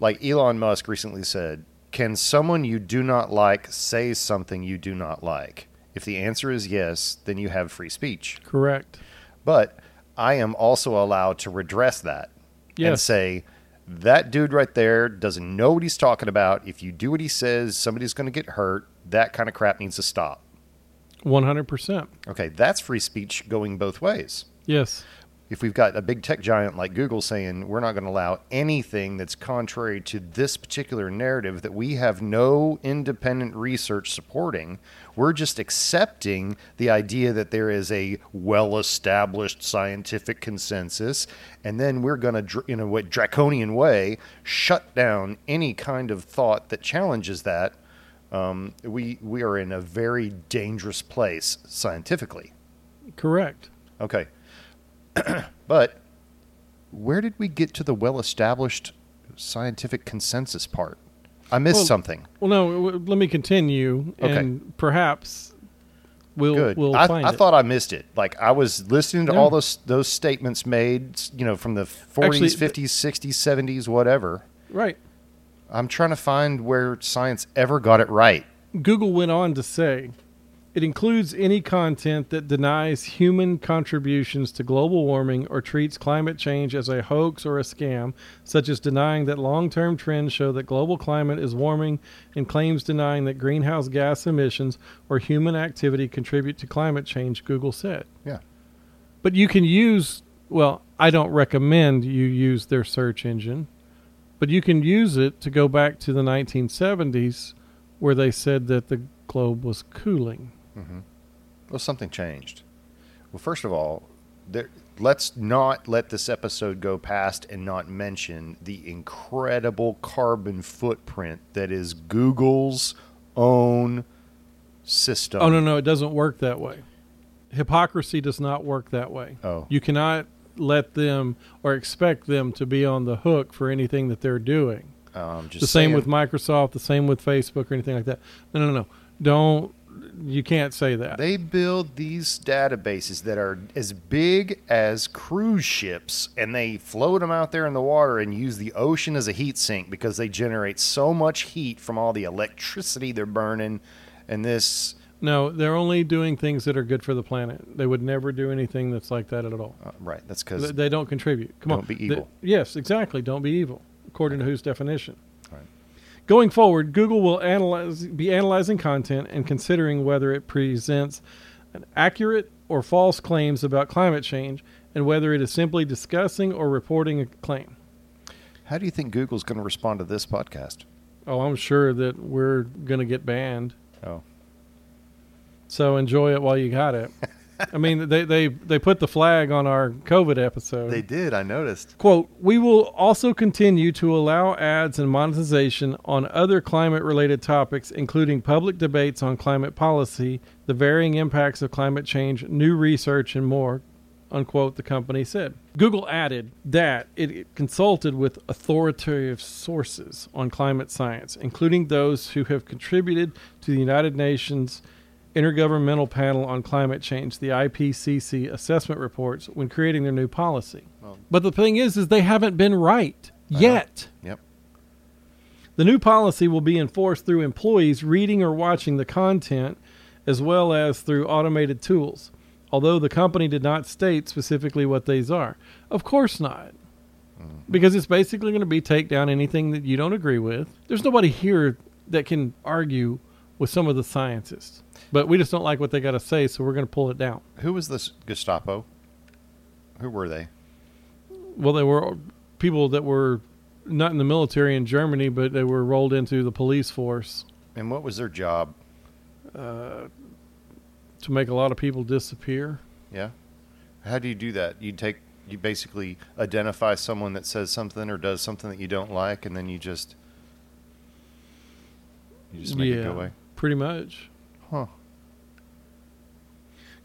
like Elon Musk recently said, can someone you do not like say something you do not like? If the answer is yes, then you have free speech. Correct. But I am also allowed to redress that and say, that dude right there doesn't know what he's talking about. If you do what he says, somebody's going to get hurt. That kind of crap needs to stop. 100%. Okay, that's free speech going both ways. Yes. if we've got a big tech giant like Google saying we're not going to allow anything that's contrary to this particular narrative that we have no independent research supporting, we're just accepting the idea that there is a well established scientific consensus, and then we're going to, in a draconian way, shut down any kind of thought that challenges that. Um, we, we are in a very dangerous place scientifically. Correct. Okay. but where did we get to the well established scientific consensus part? I missed Well, something. Well, no, w- let me continue, Okay. and perhaps we'll Good. we'll I, find I it. thought I missed it. Like I was listening to No. all those those statements made, you know, from the 40s, Actually, 50s, 60s, 70s, whatever. right. I'm trying to find where science ever got it right. Google went on to say it includes any content that denies human contributions to global warming or treats climate change as a hoax or a scam, such as denying that long term trends show that global climate is warming and claims denying that greenhouse gas emissions or human activity contribute to climate change, Google said. Yeah. But you can use, well, I don't recommend you use their search engine, but you can use it to go back to the 1970s where they said that the globe was cooling. Mm-hmm. Well, something changed. Well, first of all, there, let's not let this episode go past and not mention the incredible carbon footprint that is Google's own system. Oh, no, no, it doesn't work that way. Hypocrisy does not work that way. Oh. You cannot let them or expect them to be on the hook for anything that they're doing. Um, just the same saying. with Microsoft, the same with Facebook or anything like that. No, no, no. Don't, you can't say that. They build these databases that are as big as cruise ships, and they float them out there in the water and use the ocean as a heat sink because they generate so much heat from all the electricity they're burning. And this, No, they're only doing things that are good for the planet. They would never do anything that's like that at all. uh, right? That's because they don't contribute. Come on. Don't be evil. yes, exactly. Don't be evil, according to whose definition. Right. Going forward, Google will analyze, be analyzing content and considering whether it presents an accurate or false claims about climate change and whether it is simply discussing or reporting a claim. how do you think Google's going to respond to this podcast? Oh, I'm sure that we're going to get banned. Oh, So enjoy it while you got it. I mean, they, they, they put the flag on our COVID episode. They did. I noticed. Quote, we will also continue to allow ads and monetization on other climate related topics, including public debates on climate policy, the varying impacts of climate change, new research, and more, unquote, the company said. Google added that it consulted with authoritative sources on climate science, including those who have contributed to the United Nations Intergovernmental Panel on Climate Change, the IPCC assessment reports, when creating their new policy. Well- but the thing is, is they haven't been right yet. Yep. The new policy will be enforced through employees reading or watching the content as well as through automated tools, although the company did not state specifically what these are. Of course not. Mm-hmm. Because it's basically going to be take down anything that you don't agree with. There's nobody here that can argue with some of the scientists. But we just don't like what they got to say, so we're going to pull it down. Who was this Gestapo? Who were they? Well, they were people that were not in the military in Germany, but they were rolled into the police force And what was their job? uh, to make a lot of people disappear. Yeah. How do you do that? You take you basically identify someone that says something or does something that you don't like, and then you just you just make it go away. pretty much. Huh.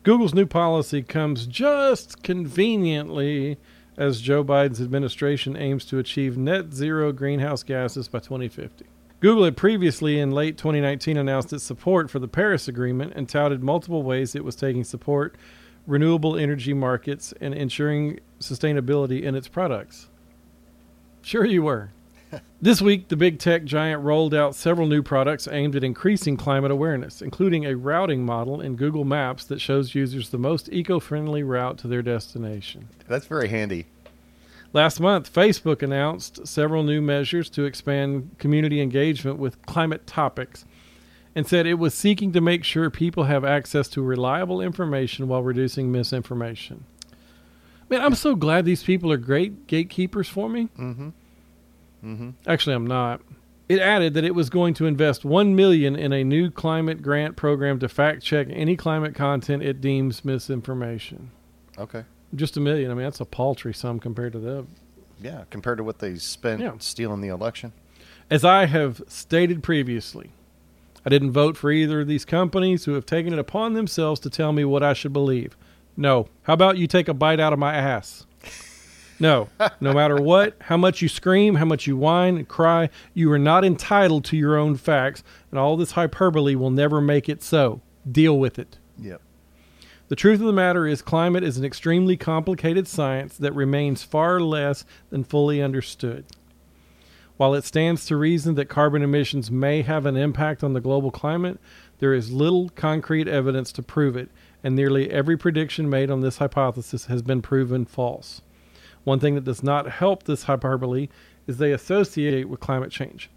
Google's new policy comes just conveniently as Joe Biden's administration aims to achieve net zero greenhouse gases by 2050. Google had previously in late 2019 announced its support for the Paris Agreement and touted multiple ways it was taking support renewable energy markets and ensuring sustainability in its products. Sure you were. This week, the big tech giant rolled out several new products aimed at increasing climate awareness, including a routing model in Google Maps that shows users the most eco friendly route to their destination. That's very handy. Last month, Facebook announced several new measures to expand community engagement with climate topics and said it was seeking to make sure people have access to reliable information while reducing misinformation. Man, I'm so glad these people are great gatekeepers for me. Mm-hmm. Mm-hmm. Actually, I'm not. It added that it was going to invest 1 million in a new climate grant program to fact check any climate content it deems misinformation. Okay. Just a million. I mean, that's a paltry sum compared to the Yeah, compared to what they spent Yeah. stealing the election. As I have stated previously, I didn't vote for either of these companies who have taken it upon themselves to tell me what I should believe. No. How about you take a bite out of my ass? No. No matter what, how much you scream, how much you whine and cry, you are not entitled to your own facts, and all this hyperbole will never make it so. Deal with it. Yep. The truth of the matter is, climate is an extremely complicated science that remains far less than fully understood. While it stands to reason that carbon emissions may have an impact on the global climate, there is little concrete evidence to prove it, and nearly every prediction made on this hypothesis has been proven false. One thing that does not help this hyperbole is they associate it with climate change.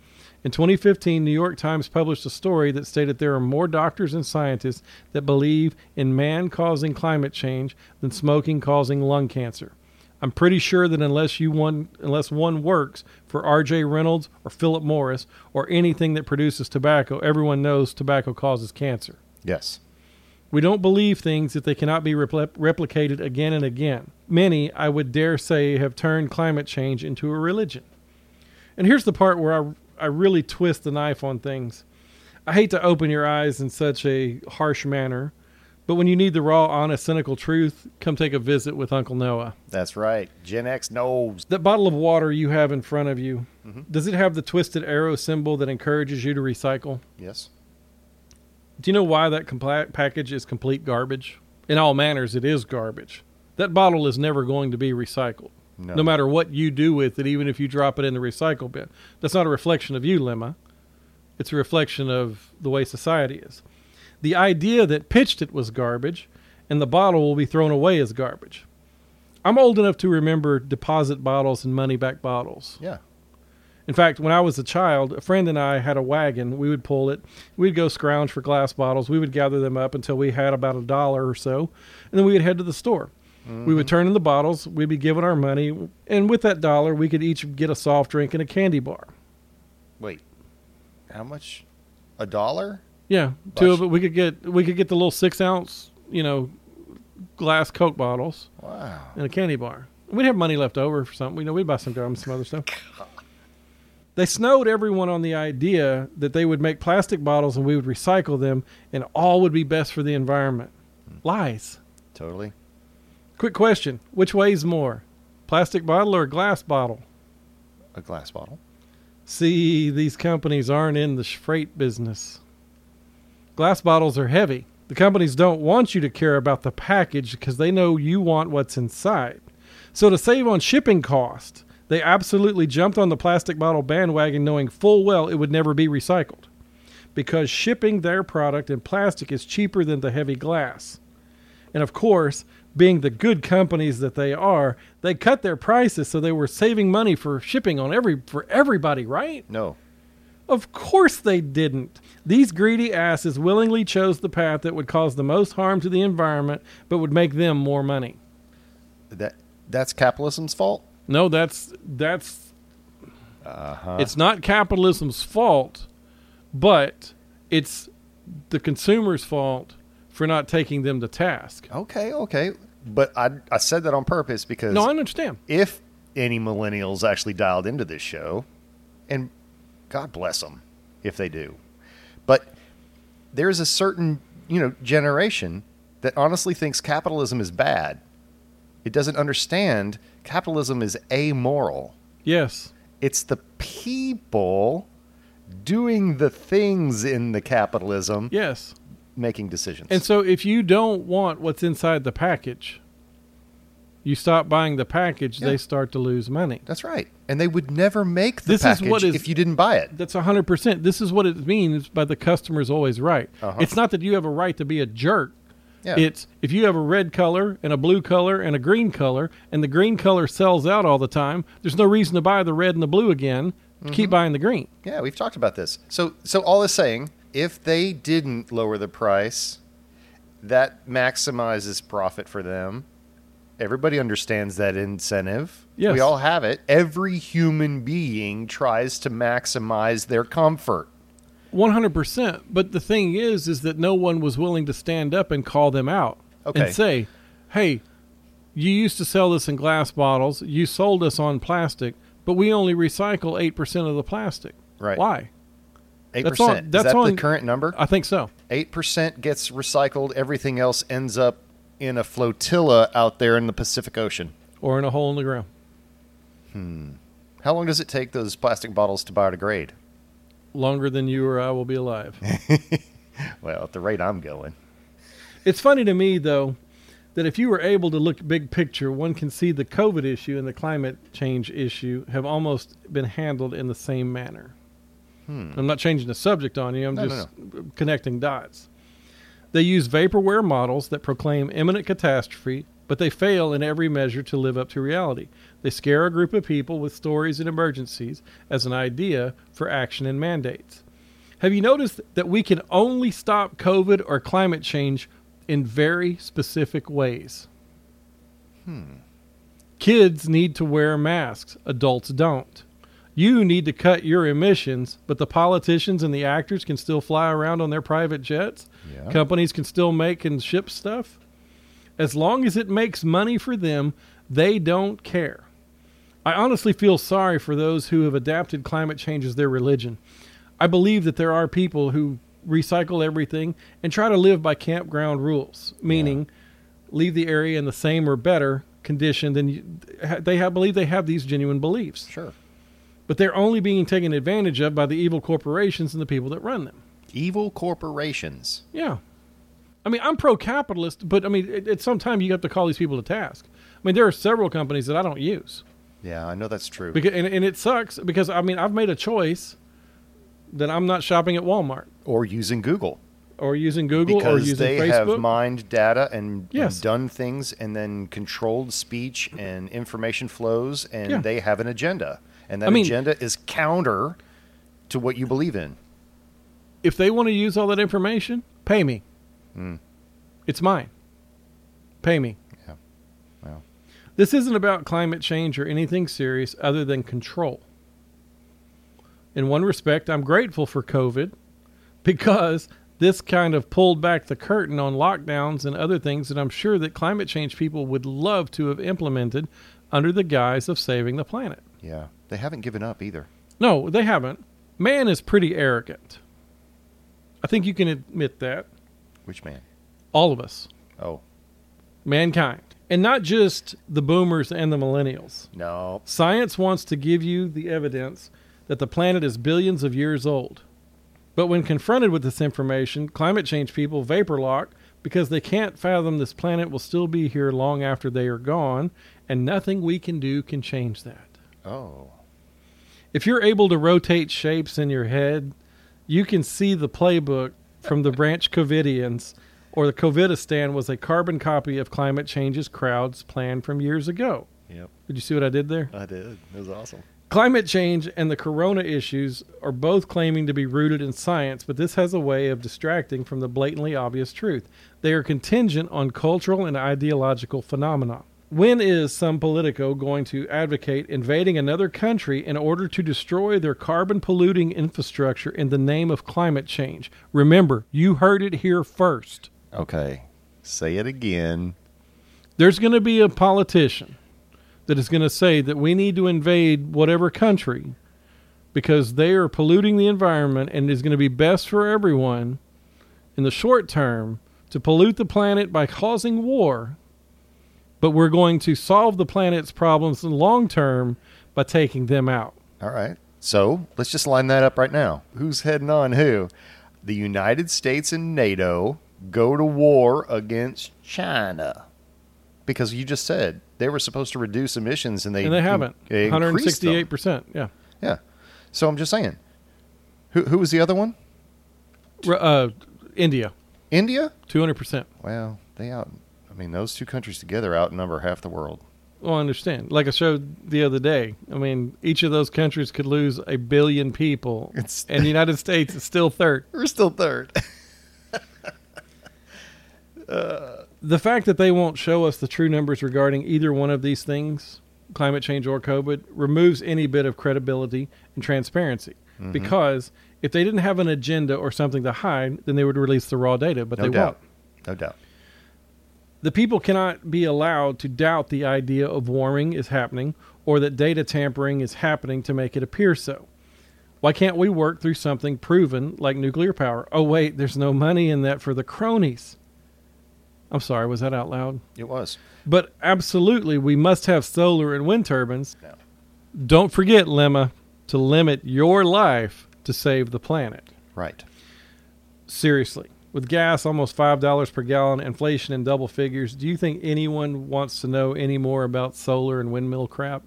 In 2015, New York Times published a story that stated there are more doctors and scientists that believe in man causing climate change than smoking causing lung cancer. I'm pretty sure that unless you one unless one works for R.J. Reynolds or Philip Morris or anything that produces tobacco, everyone knows tobacco causes cancer. Yes. We don't believe things if they cannot be repli- replicated again and again. Many, I would dare say, have turned climate change into a religion. And here's the part where I, I really twist the knife on things. I hate to open your eyes in such a harsh manner, but when you need the raw, honest, cynical truth, come take a visit with Uncle Noah. That's right. Gen X knows. That bottle of water you have in front of you, Mhm. does it have the twisted arrow symbol that encourages you to recycle? Yes. Do you know why that package is complete garbage? In all manners, it is garbage. That bottle is never going to be recycled, No. no matter what you do with it, even if you drop it in the recycle bin. That's not a reflection of you, Lemma. It's a reflection of the way society is. The idea that pitched it was garbage and the bottle will be thrown away as garbage. I'm old enough to remember deposit bottles and money back bottles. Yeah. In fact, when I was a child, a friend and I had a wagon. We would pull it. We'd go scrounge for glass bottles. We would gather them up until we had about a dollar or so, and then we would head to the store. We would mm-hmm. turn in the bottles. We'd be given our money, and with that dollar, we could each get a soft drink and a candy bar. Wait. How much? A dollar? Yeah, two of it. We could get we could get the little six ounce, you know, glass Coke bottles Wow. and a candy bar. We'd have money left over for something. We know we'd buy some gum, some other stuff. They snowed everyone on the idea that they would make plastic bottles and we would recycle them and all would be best for the environment. Hmm. Lies. Totally. Quick question Which weighs more, plastic bottle or a glass bottle? A glass bottle. See, these companies aren't in the freight business. Glass bottles are heavy. The companies don't want you to care about the package because they know you want what's inside. So, to save on shipping cost, they absolutely jumped on the plastic bottle bandwagon knowing full well it would never be recycled. Because shipping their product in plastic is cheaper than the heavy glass. And of course, being the good companies that they are, they cut their prices so they were saving money for shipping on every for everybody, right? No. Of course they didn't. These greedy asses willingly chose the path that would cause the most harm to the environment but would make them more money. That that's capitalism's fault. No, that's that's Uh-huh. it's not capitalism's fault, but it's the consumer's fault for not taking them to task. okay, okay. But I I said that on purpose because No, I understand. if any millennials actually dialed into this show, and God bless them if they do, but there's a certain you know generation that honestly thinks capitalism is bad. It doesn't understand capitalism is amoral. Yes. It's the people doing the things in the capitalism Yes. making decisions. And so if you don't want what's inside the package, you stop buying the package, Yeah. they start to lose money. That's right. And they would never make the This is package what is- if you didn't buy it. That's 100%. This is what it means by the customer's always right. Uh-huh. It's not that you have a right to be a jerk. Yeah. It's if you have a red color and a blue color and a green color and the green color sells out all the time, there's no reason to buy the red and the blue again. Mm-hmm. Keep buying the green. Yeah, we've talked about this. So, so all is saying, if they didn't lower the price, that maximizes profit for them. Everybody understands that incentive. Yes. We all have it. Every human being tries to maximize their comfort. 100%. But the thing is is that no one was willing to stand up and call them out Okay. and say, "Hey, you used to sell this in glass bottles. You sold us on plastic, but we only recycle 8% of the plastic." Right. Why? Eight That's on- percent. Is that's that the current number? I think so. Eight percent gets recycled. Everything else ends up in a flotilla out there in the Pacific Ocean. Or in a hole in the ground. Hmm. How long does it take those plastic bottles to biodegrade? Longer than you or I will be alive. Well, at the rate I'm going. It's funny to me, though, that if you were able to look big picture, one can see the COVID issue and the climate change issue have almost been handled in the same manner. Hmm. I'm not changing the subject on you, I'm No, no, just connecting dots. They use vaporware models that proclaim imminent catastrophe, but they fail in every measure to live up to reality. They scare a group of people with stories and emergencies as an idea for action and mandates. Have you noticed that we can only stop COVID or climate change in very specific ways? Hmm. Kids need to wear masks, adults don't. You need to cut your emissions, but the politicians and the actors can still fly around on their private jets. Yeah. Companies can still make and ship stuff. As long as it makes money for them, they don't care. I honestly feel sorry for those who have adapted climate change as their religion. I believe that there are people who recycle everything and try to live by campground rules, meaning leave the area in the same or better condition than you, they have, believe they have these genuine beliefs. Sure. But they're only being taken advantage of by the evil corporations and the people that run them. Evil corporations. Yeah. I mean, I'm pro capitalist, but I mean, at, at some time you have to call these people to task. I mean, there are several companies that I don't use. Yeah, I know that's true. Because, and, and it sucks because, I mean, I've made a choice that I'm not shopping at Walmart or using Google. or using Google or because using they Facebook. have mined data and, Yes. and done things and then controlled speech and information flows and Yeah. they have an agenda and that I mean- agenda is counter to what you believe in if they want to use all that information, pay me. Mm. It's mine. Pay me. This isn't about climate change or anything serious other than control. In one respect, I'm grateful for COVID because This kind of pulled back the curtain on lockdowns and other things that I'm sure that climate change people would love to have implemented under the guise of saving the planet. Yeah. They haven't given up either. No, they haven't. Man is pretty arrogant. I think you can admit that. Which man? All of us, Oh, mankind. And not just the boomers and the millennials. no. Science wants to give you the evidence that the planet is billions of years old. But when confronted with this information, climate change people vapor lock because they can't fathom this planet will still be here long after they are gone, and nothing we can do can change that. Oh. If you're able to rotate shapes in your head, you can see the playbook from the Branch Covidians, or the Covidistan was a carbon copy of climate change's crowd's plan from years ago. Yep. Did you see what I did there? I did. It was awesome. Climate change and the corona issues are both claiming to be rooted in science, but this has a way of distracting from the blatantly obvious truth. They are contingent on cultural and ideological phenomena. When is some Politico going to advocate invading another country in order to destroy their carbon polluting infrastructure in the name of climate change? Remember, you heard it here first. Okay. Say it again. There's going to be a politician that is going to say that we need to invade whatever country because they are polluting the environment and it is going to be best for everyone in the short term to pollute the planet by causing war, but we're going to solve the planet's problems in the long term by taking them out. All right. So let's just line that up right now. Who's heading on who? The United States and NATO go to war against China. Because you just said they were supposed to reduce emissions and they And they haven't. they 168%. Yeah. Yeah. So I'm just saying. Who who was the other one? Uh, India, India? 200%. Well, they out I mean those two countries together outnumber half the world. Well, I understand. Like I showed the other day, I mean, each of those countries could lose a billion people, It's- and the United States is still third. We're still third. The fact that they won't show us the true numbers regarding either one of these things, climate change or COVID, removes any bit of credibility and transparency. Mm-hmm. Because if they didn't have an agenda or something to hide, then they would release the raw data, but no they doubt. won't. No doubt. The people cannot be allowed to doubt the idea of warming is happening or that data tampering is happening to make it appear so. Why can't we work through something proven like nuclear power? Oh, wait, there's no money in that for the cronies. I'm sorry, was that out loud? It was. But absolutely, we must have solar and wind turbines. No. Don't forget, Lemma, to limit your life to save the planet. Right. Seriously. With gas almost $5 per gallon, inflation in double figures, do you think anyone wants to know any more about solar and windmill crap?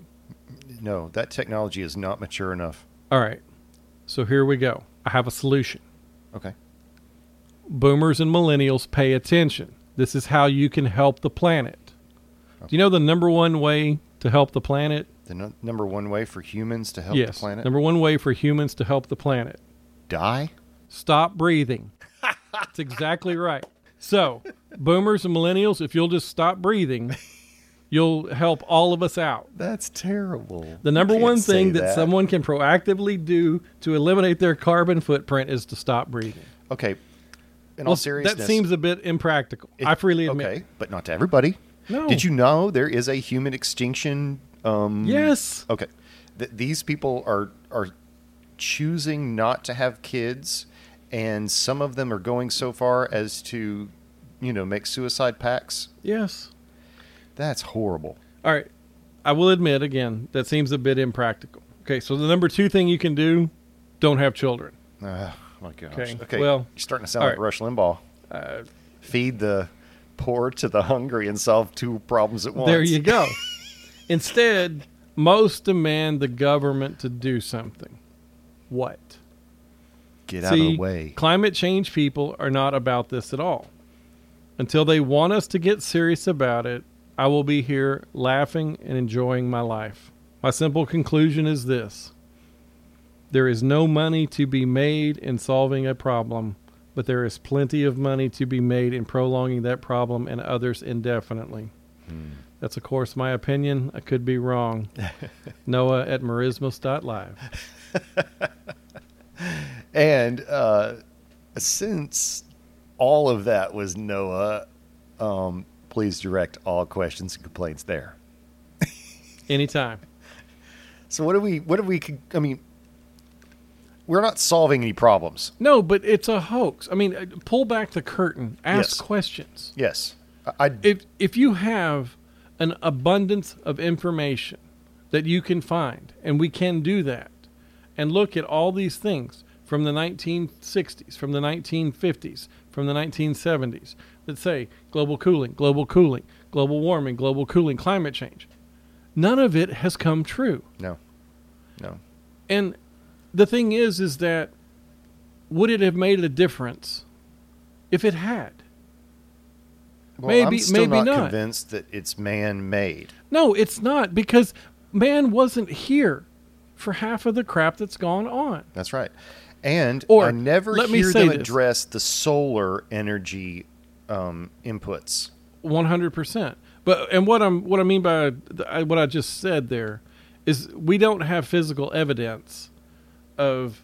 No, that technology is not mature enough. All right. So here we go. I have a solution. Okay. Boomers and millennials, pay attention. This is how you can help the planet. Do you know the number one way to help the planet? The no- number one way for humans to help yes. the planet Number one way for humans to help the planet. die. Stop breathing. That's exactly right. So, boomers and millennials, if you'll just stop breathing, you'll help all of us out. That's terrible. The number one thing that. someone can proactively do to eliminate their carbon footprint is to stop breathing. Okay. In Well, all seriousness, that seems a bit impractical. it- I freely admit. Okay, but not to everybody. No. Did you know there is a human extinction? Um, Yes. Okay. Th- these people are are choosing not to have kids, and some of them are going so far as to, you know, make suicide pacts. Yes. That's horrible. All right. I will admit again that seems a bit impractical. Okay, so the number two thing you can do: don't have children. Oh my gosh. Okay, Okay. well, you're starting to sound like right. Rush Limbaugh. Uh, Feed the poor to the hungry and solve two problems at once. There you go. Instead, most demand the government to do something. What? Get out of the way. Climate change people are not about this at all. Until they want us to get serious about it, I will be here laughing and enjoying my life. My simple conclusion is this there is no money to be made in solving a problem, but there is plenty of money to be made in prolonging that problem and others indefinitely. That's, of course, my opinion. I could be wrong. Noah at merismus.live. And uh, Since all of that was Noah, um, please direct all questions and complaints there. Anytime. So what do we? What do we? I mean, we're not solving any problems. No, but it's a hoax. I mean, uh, pull back the curtain. Ask Yes. questions. Yes, I, I If if you have an abundance of information that you can find, and we can do that, and look at all these things from the 1960s, from the 1950s, from the 1970s that say global cooling, global cooling, global warming, global cooling, climate change. None of it has come true. no, no. And the thing is, is that would it have made a difference if it had? Well, Maybe- I'm still maybe not, not. convinced that it's man-made. No, it's not because man wasn't here for half of the crap that's gone on. That's right. And Or, I never let me hear say them this. address the solar energy um, inputs. One hundred percent. But and what I'm what I mean by what I just said there is we don't have physical evidence of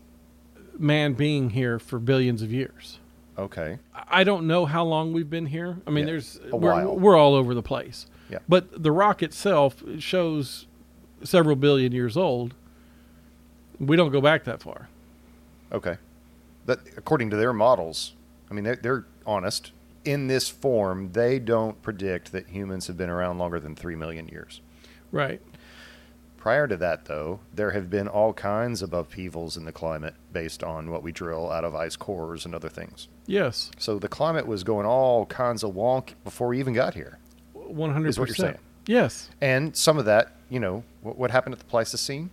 man being here for billions of years. Okay. I don't know how long we've been here. I mean, Yeah, there's a we're, while. we're all over the place. Yeah. But the rock itself shows several billion years old. We don't go back that far. Okay. But according to their models, I mean, they're, they're honest. In this form, they don't predict that humans have been around longer than 3 million years. Right. Prior to that, though, there have been all kinds of upheavals in the climate based on what we drill out of ice cores and other things. Yes. So the climate was going all kinds of wonk before we even got here. One hundred Is what you're saying. Yes. And some of that, you know, what, what happened at the Pleistocene?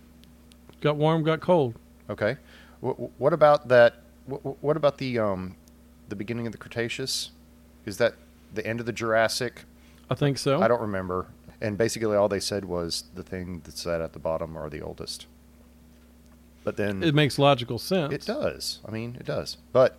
Got warm, got cold. Okay. What, what about that? What, what about the um, the beginning of the Cretaceous? Is that the end of the Jurassic? I think so. I don't remember. And basically, all they said was the thing that's at at the bottom are the oldest. But then It makes logical sense. it does. I mean, it does. But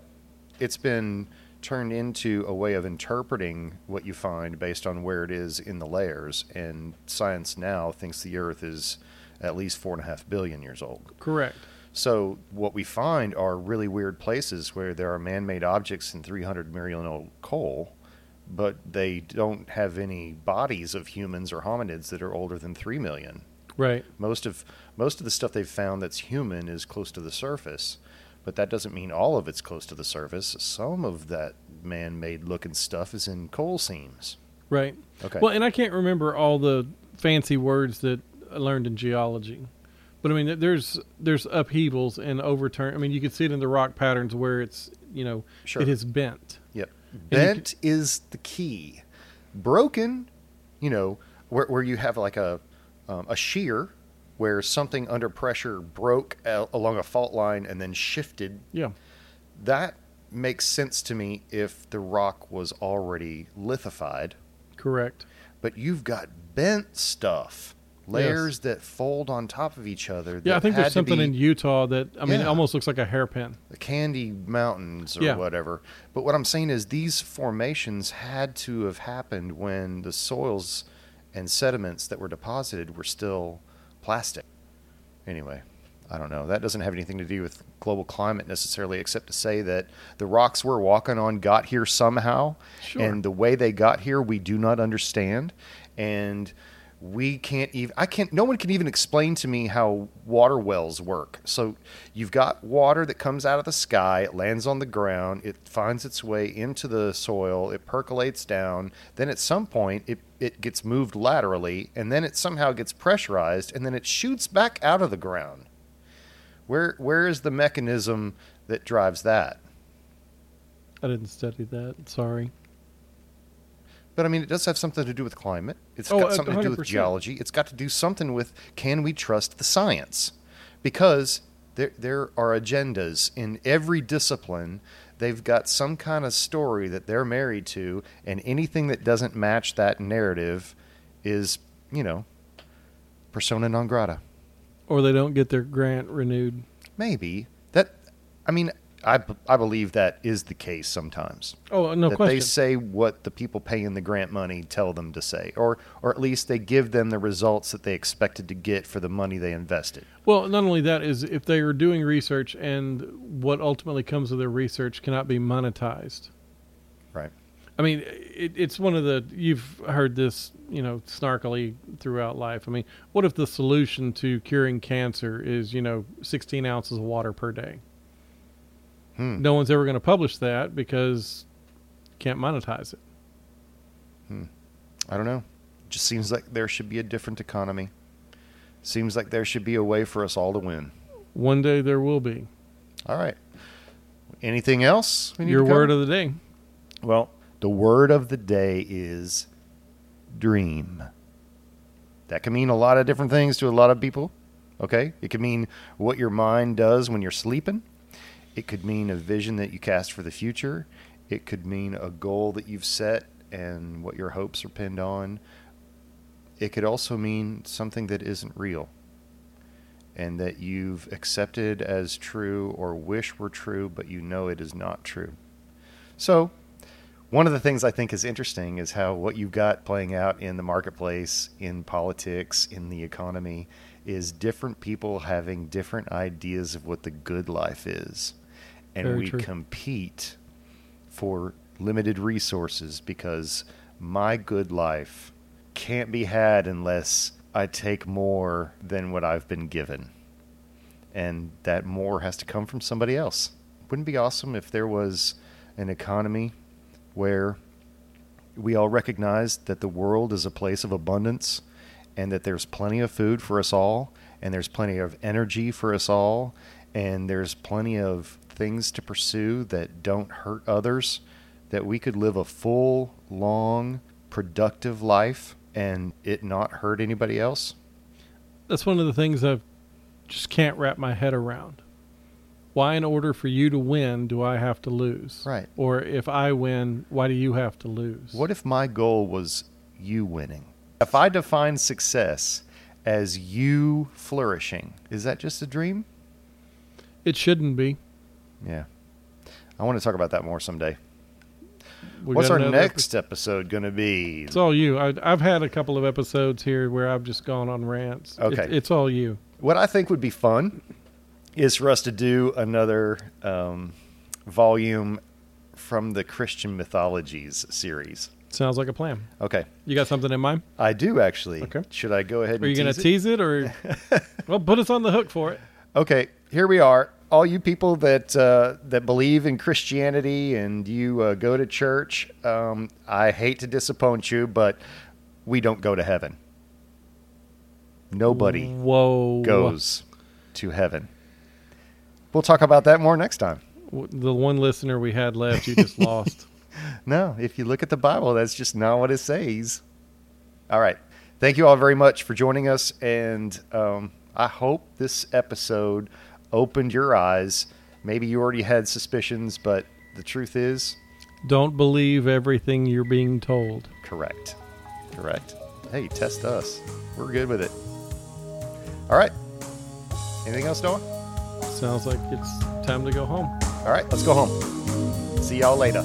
it's been turned into a way of interpreting what you find based on where it is in the layers. And science now thinks the Earth is at least four and a half billion years old. Correct. So what we find are really weird places where there are man-made objects in 300 million old coal, but they don't have any bodies of humans or hominids that are older than 3 million. Right. Most of most of the stuff they've found that's human is close to the surface, but that doesn't mean all of it's close to the surface. Some of that man-made looking stuff is in coal seams. Right. Okay. Well, and I can't remember all the fancy words that I learned in geology, but I mean, there's there's upheavals and overturn. I mean, you can see it in the rock patterns where it's you know Sure. it is bent. Yep. Bent is the key. Broken, you know, where, where you have like a um, a shear where something under pressure broke a- along a fault line and then shifted. Yeah. That makes sense to me if the rock was already lithified. Correct. But you've got bent stuff, layers that fold on top of each other. Yeah, I think there's something be- in Utah that I mean, it almost looks like a hairpin. the Candy Mountains or Yeah. whatever. But what I'm saying is these formations had to have happened when the soils and sediments that were deposited were still plastic. Anyway, I don't know. That doesn't have anything to do with global climate necessarily, except to say that the rocks we're walking on got here somehow. Sure. And the way they got here, we do not understand. And we can't even i can't no one can even explain to me how water wells work so you've got water that comes out of the sky it lands on the ground it finds its way into the soil it percolates down then at some point it, it gets moved laterally and then it somehow gets pressurized and then it shoots back out of the ground where where is the mechanism that drives that I didn't study that. Sorry. But I mean, it does have something to do with climate. It's Oh, got uh, something to do with geology. It's got to do something with can we trust the science? Because there there are agendas in every discipline. They've got some kind of story that they're married to, and anything that doesn't match that narrative is, you know, persona non grata. Or they don't get their grant renewed. Maybe that. I mean, I, I believe that is the case sometimes. Oh, no that question. they say what the people paying the grant money tell them to say, or or at least they give them the results that they expected to get for the money they invested. Well, not only that is if they are doing research and what ultimately comes of their research cannot be monetized. Right. I mean, it, it's one of the you've heard this, you know, snarkily throughout life. I mean, what if the solution to curing cancer is, you know, 16 ounces of water per day? Hmm. No one's ever going to publish that because you can't monetize it. I don't know. Just seems like there should be a different economy. Seems like there should be a way for us all to win. One day there will be. All right. Anything else? Your word of the day. Well, the word of the day is dream. That can mean a lot of different things to a lot of people. Okay? It can mean what your mind does when you're sleeping. It could mean a vision that you cast for the future. It could mean a goal that you've set and what your hopes are pinned on. It could also mean something that isn't real and that you've accepted as true or wish were true, but you know it is not true. So, one of the things I think is interesting is how what you've got playing out in the marketplace, in politics, in the economy, is different people having different ideas of what the good life is. And Very we true. compete for limited resources because my good life can't be had unless I take more than what I've been given. And that more has to come from somebody else. Wouldn't it be awesome if there was an economy where we all recognized that the world is a place of abundance and that there's plenty of food for us all and there's plenty of energy for us all and there's plenty of things to pursue that don't hurt others that we could live a full long productive life and it not hurt anybody else That's one of the things I just can't wrap my head around. Why, in order for you to win, do I have to lose? Right. Or if I win, why do you have to lose? What if my goal was you winning? If I define success as you flourishing, is that just a dream? It shouldn't be. Yeah. I want to talk about that more someday. We What's our next episode going to be? It's all you. I, I've had a couple of episodes here where I've just gone on rants. It- Okay. it's all you. What I think would be fun is for us to do another um, volume from the Christian mythologies series. Sounds like a plan. Okay. You got something in mind? I do actually. Okay. Should I go ahead and Are you going to tease it? tease it or? well, put us on the hook for it. Okay, here we are. All you people that uh, that believe in Christianity and you uh, go to church, um, I hate to disappoint you, but we don't go to heaven. Nobody Whoa. goes to heaven. We'll talk about that more next time. The one listener we had left, you just lost. No, if you look at the Bible, that's just not what it says. All right. Thank you all very much for joining us. And um, I hope this episode opened your eyes. Maybe you already had suspicions, but the truth is Don't believe everything you're being told. correct. Correct. Hey, test us. We're good with it. All right. Anything else, Noah? Sounds like it's time to go home. All right, let's go home. See y'all later.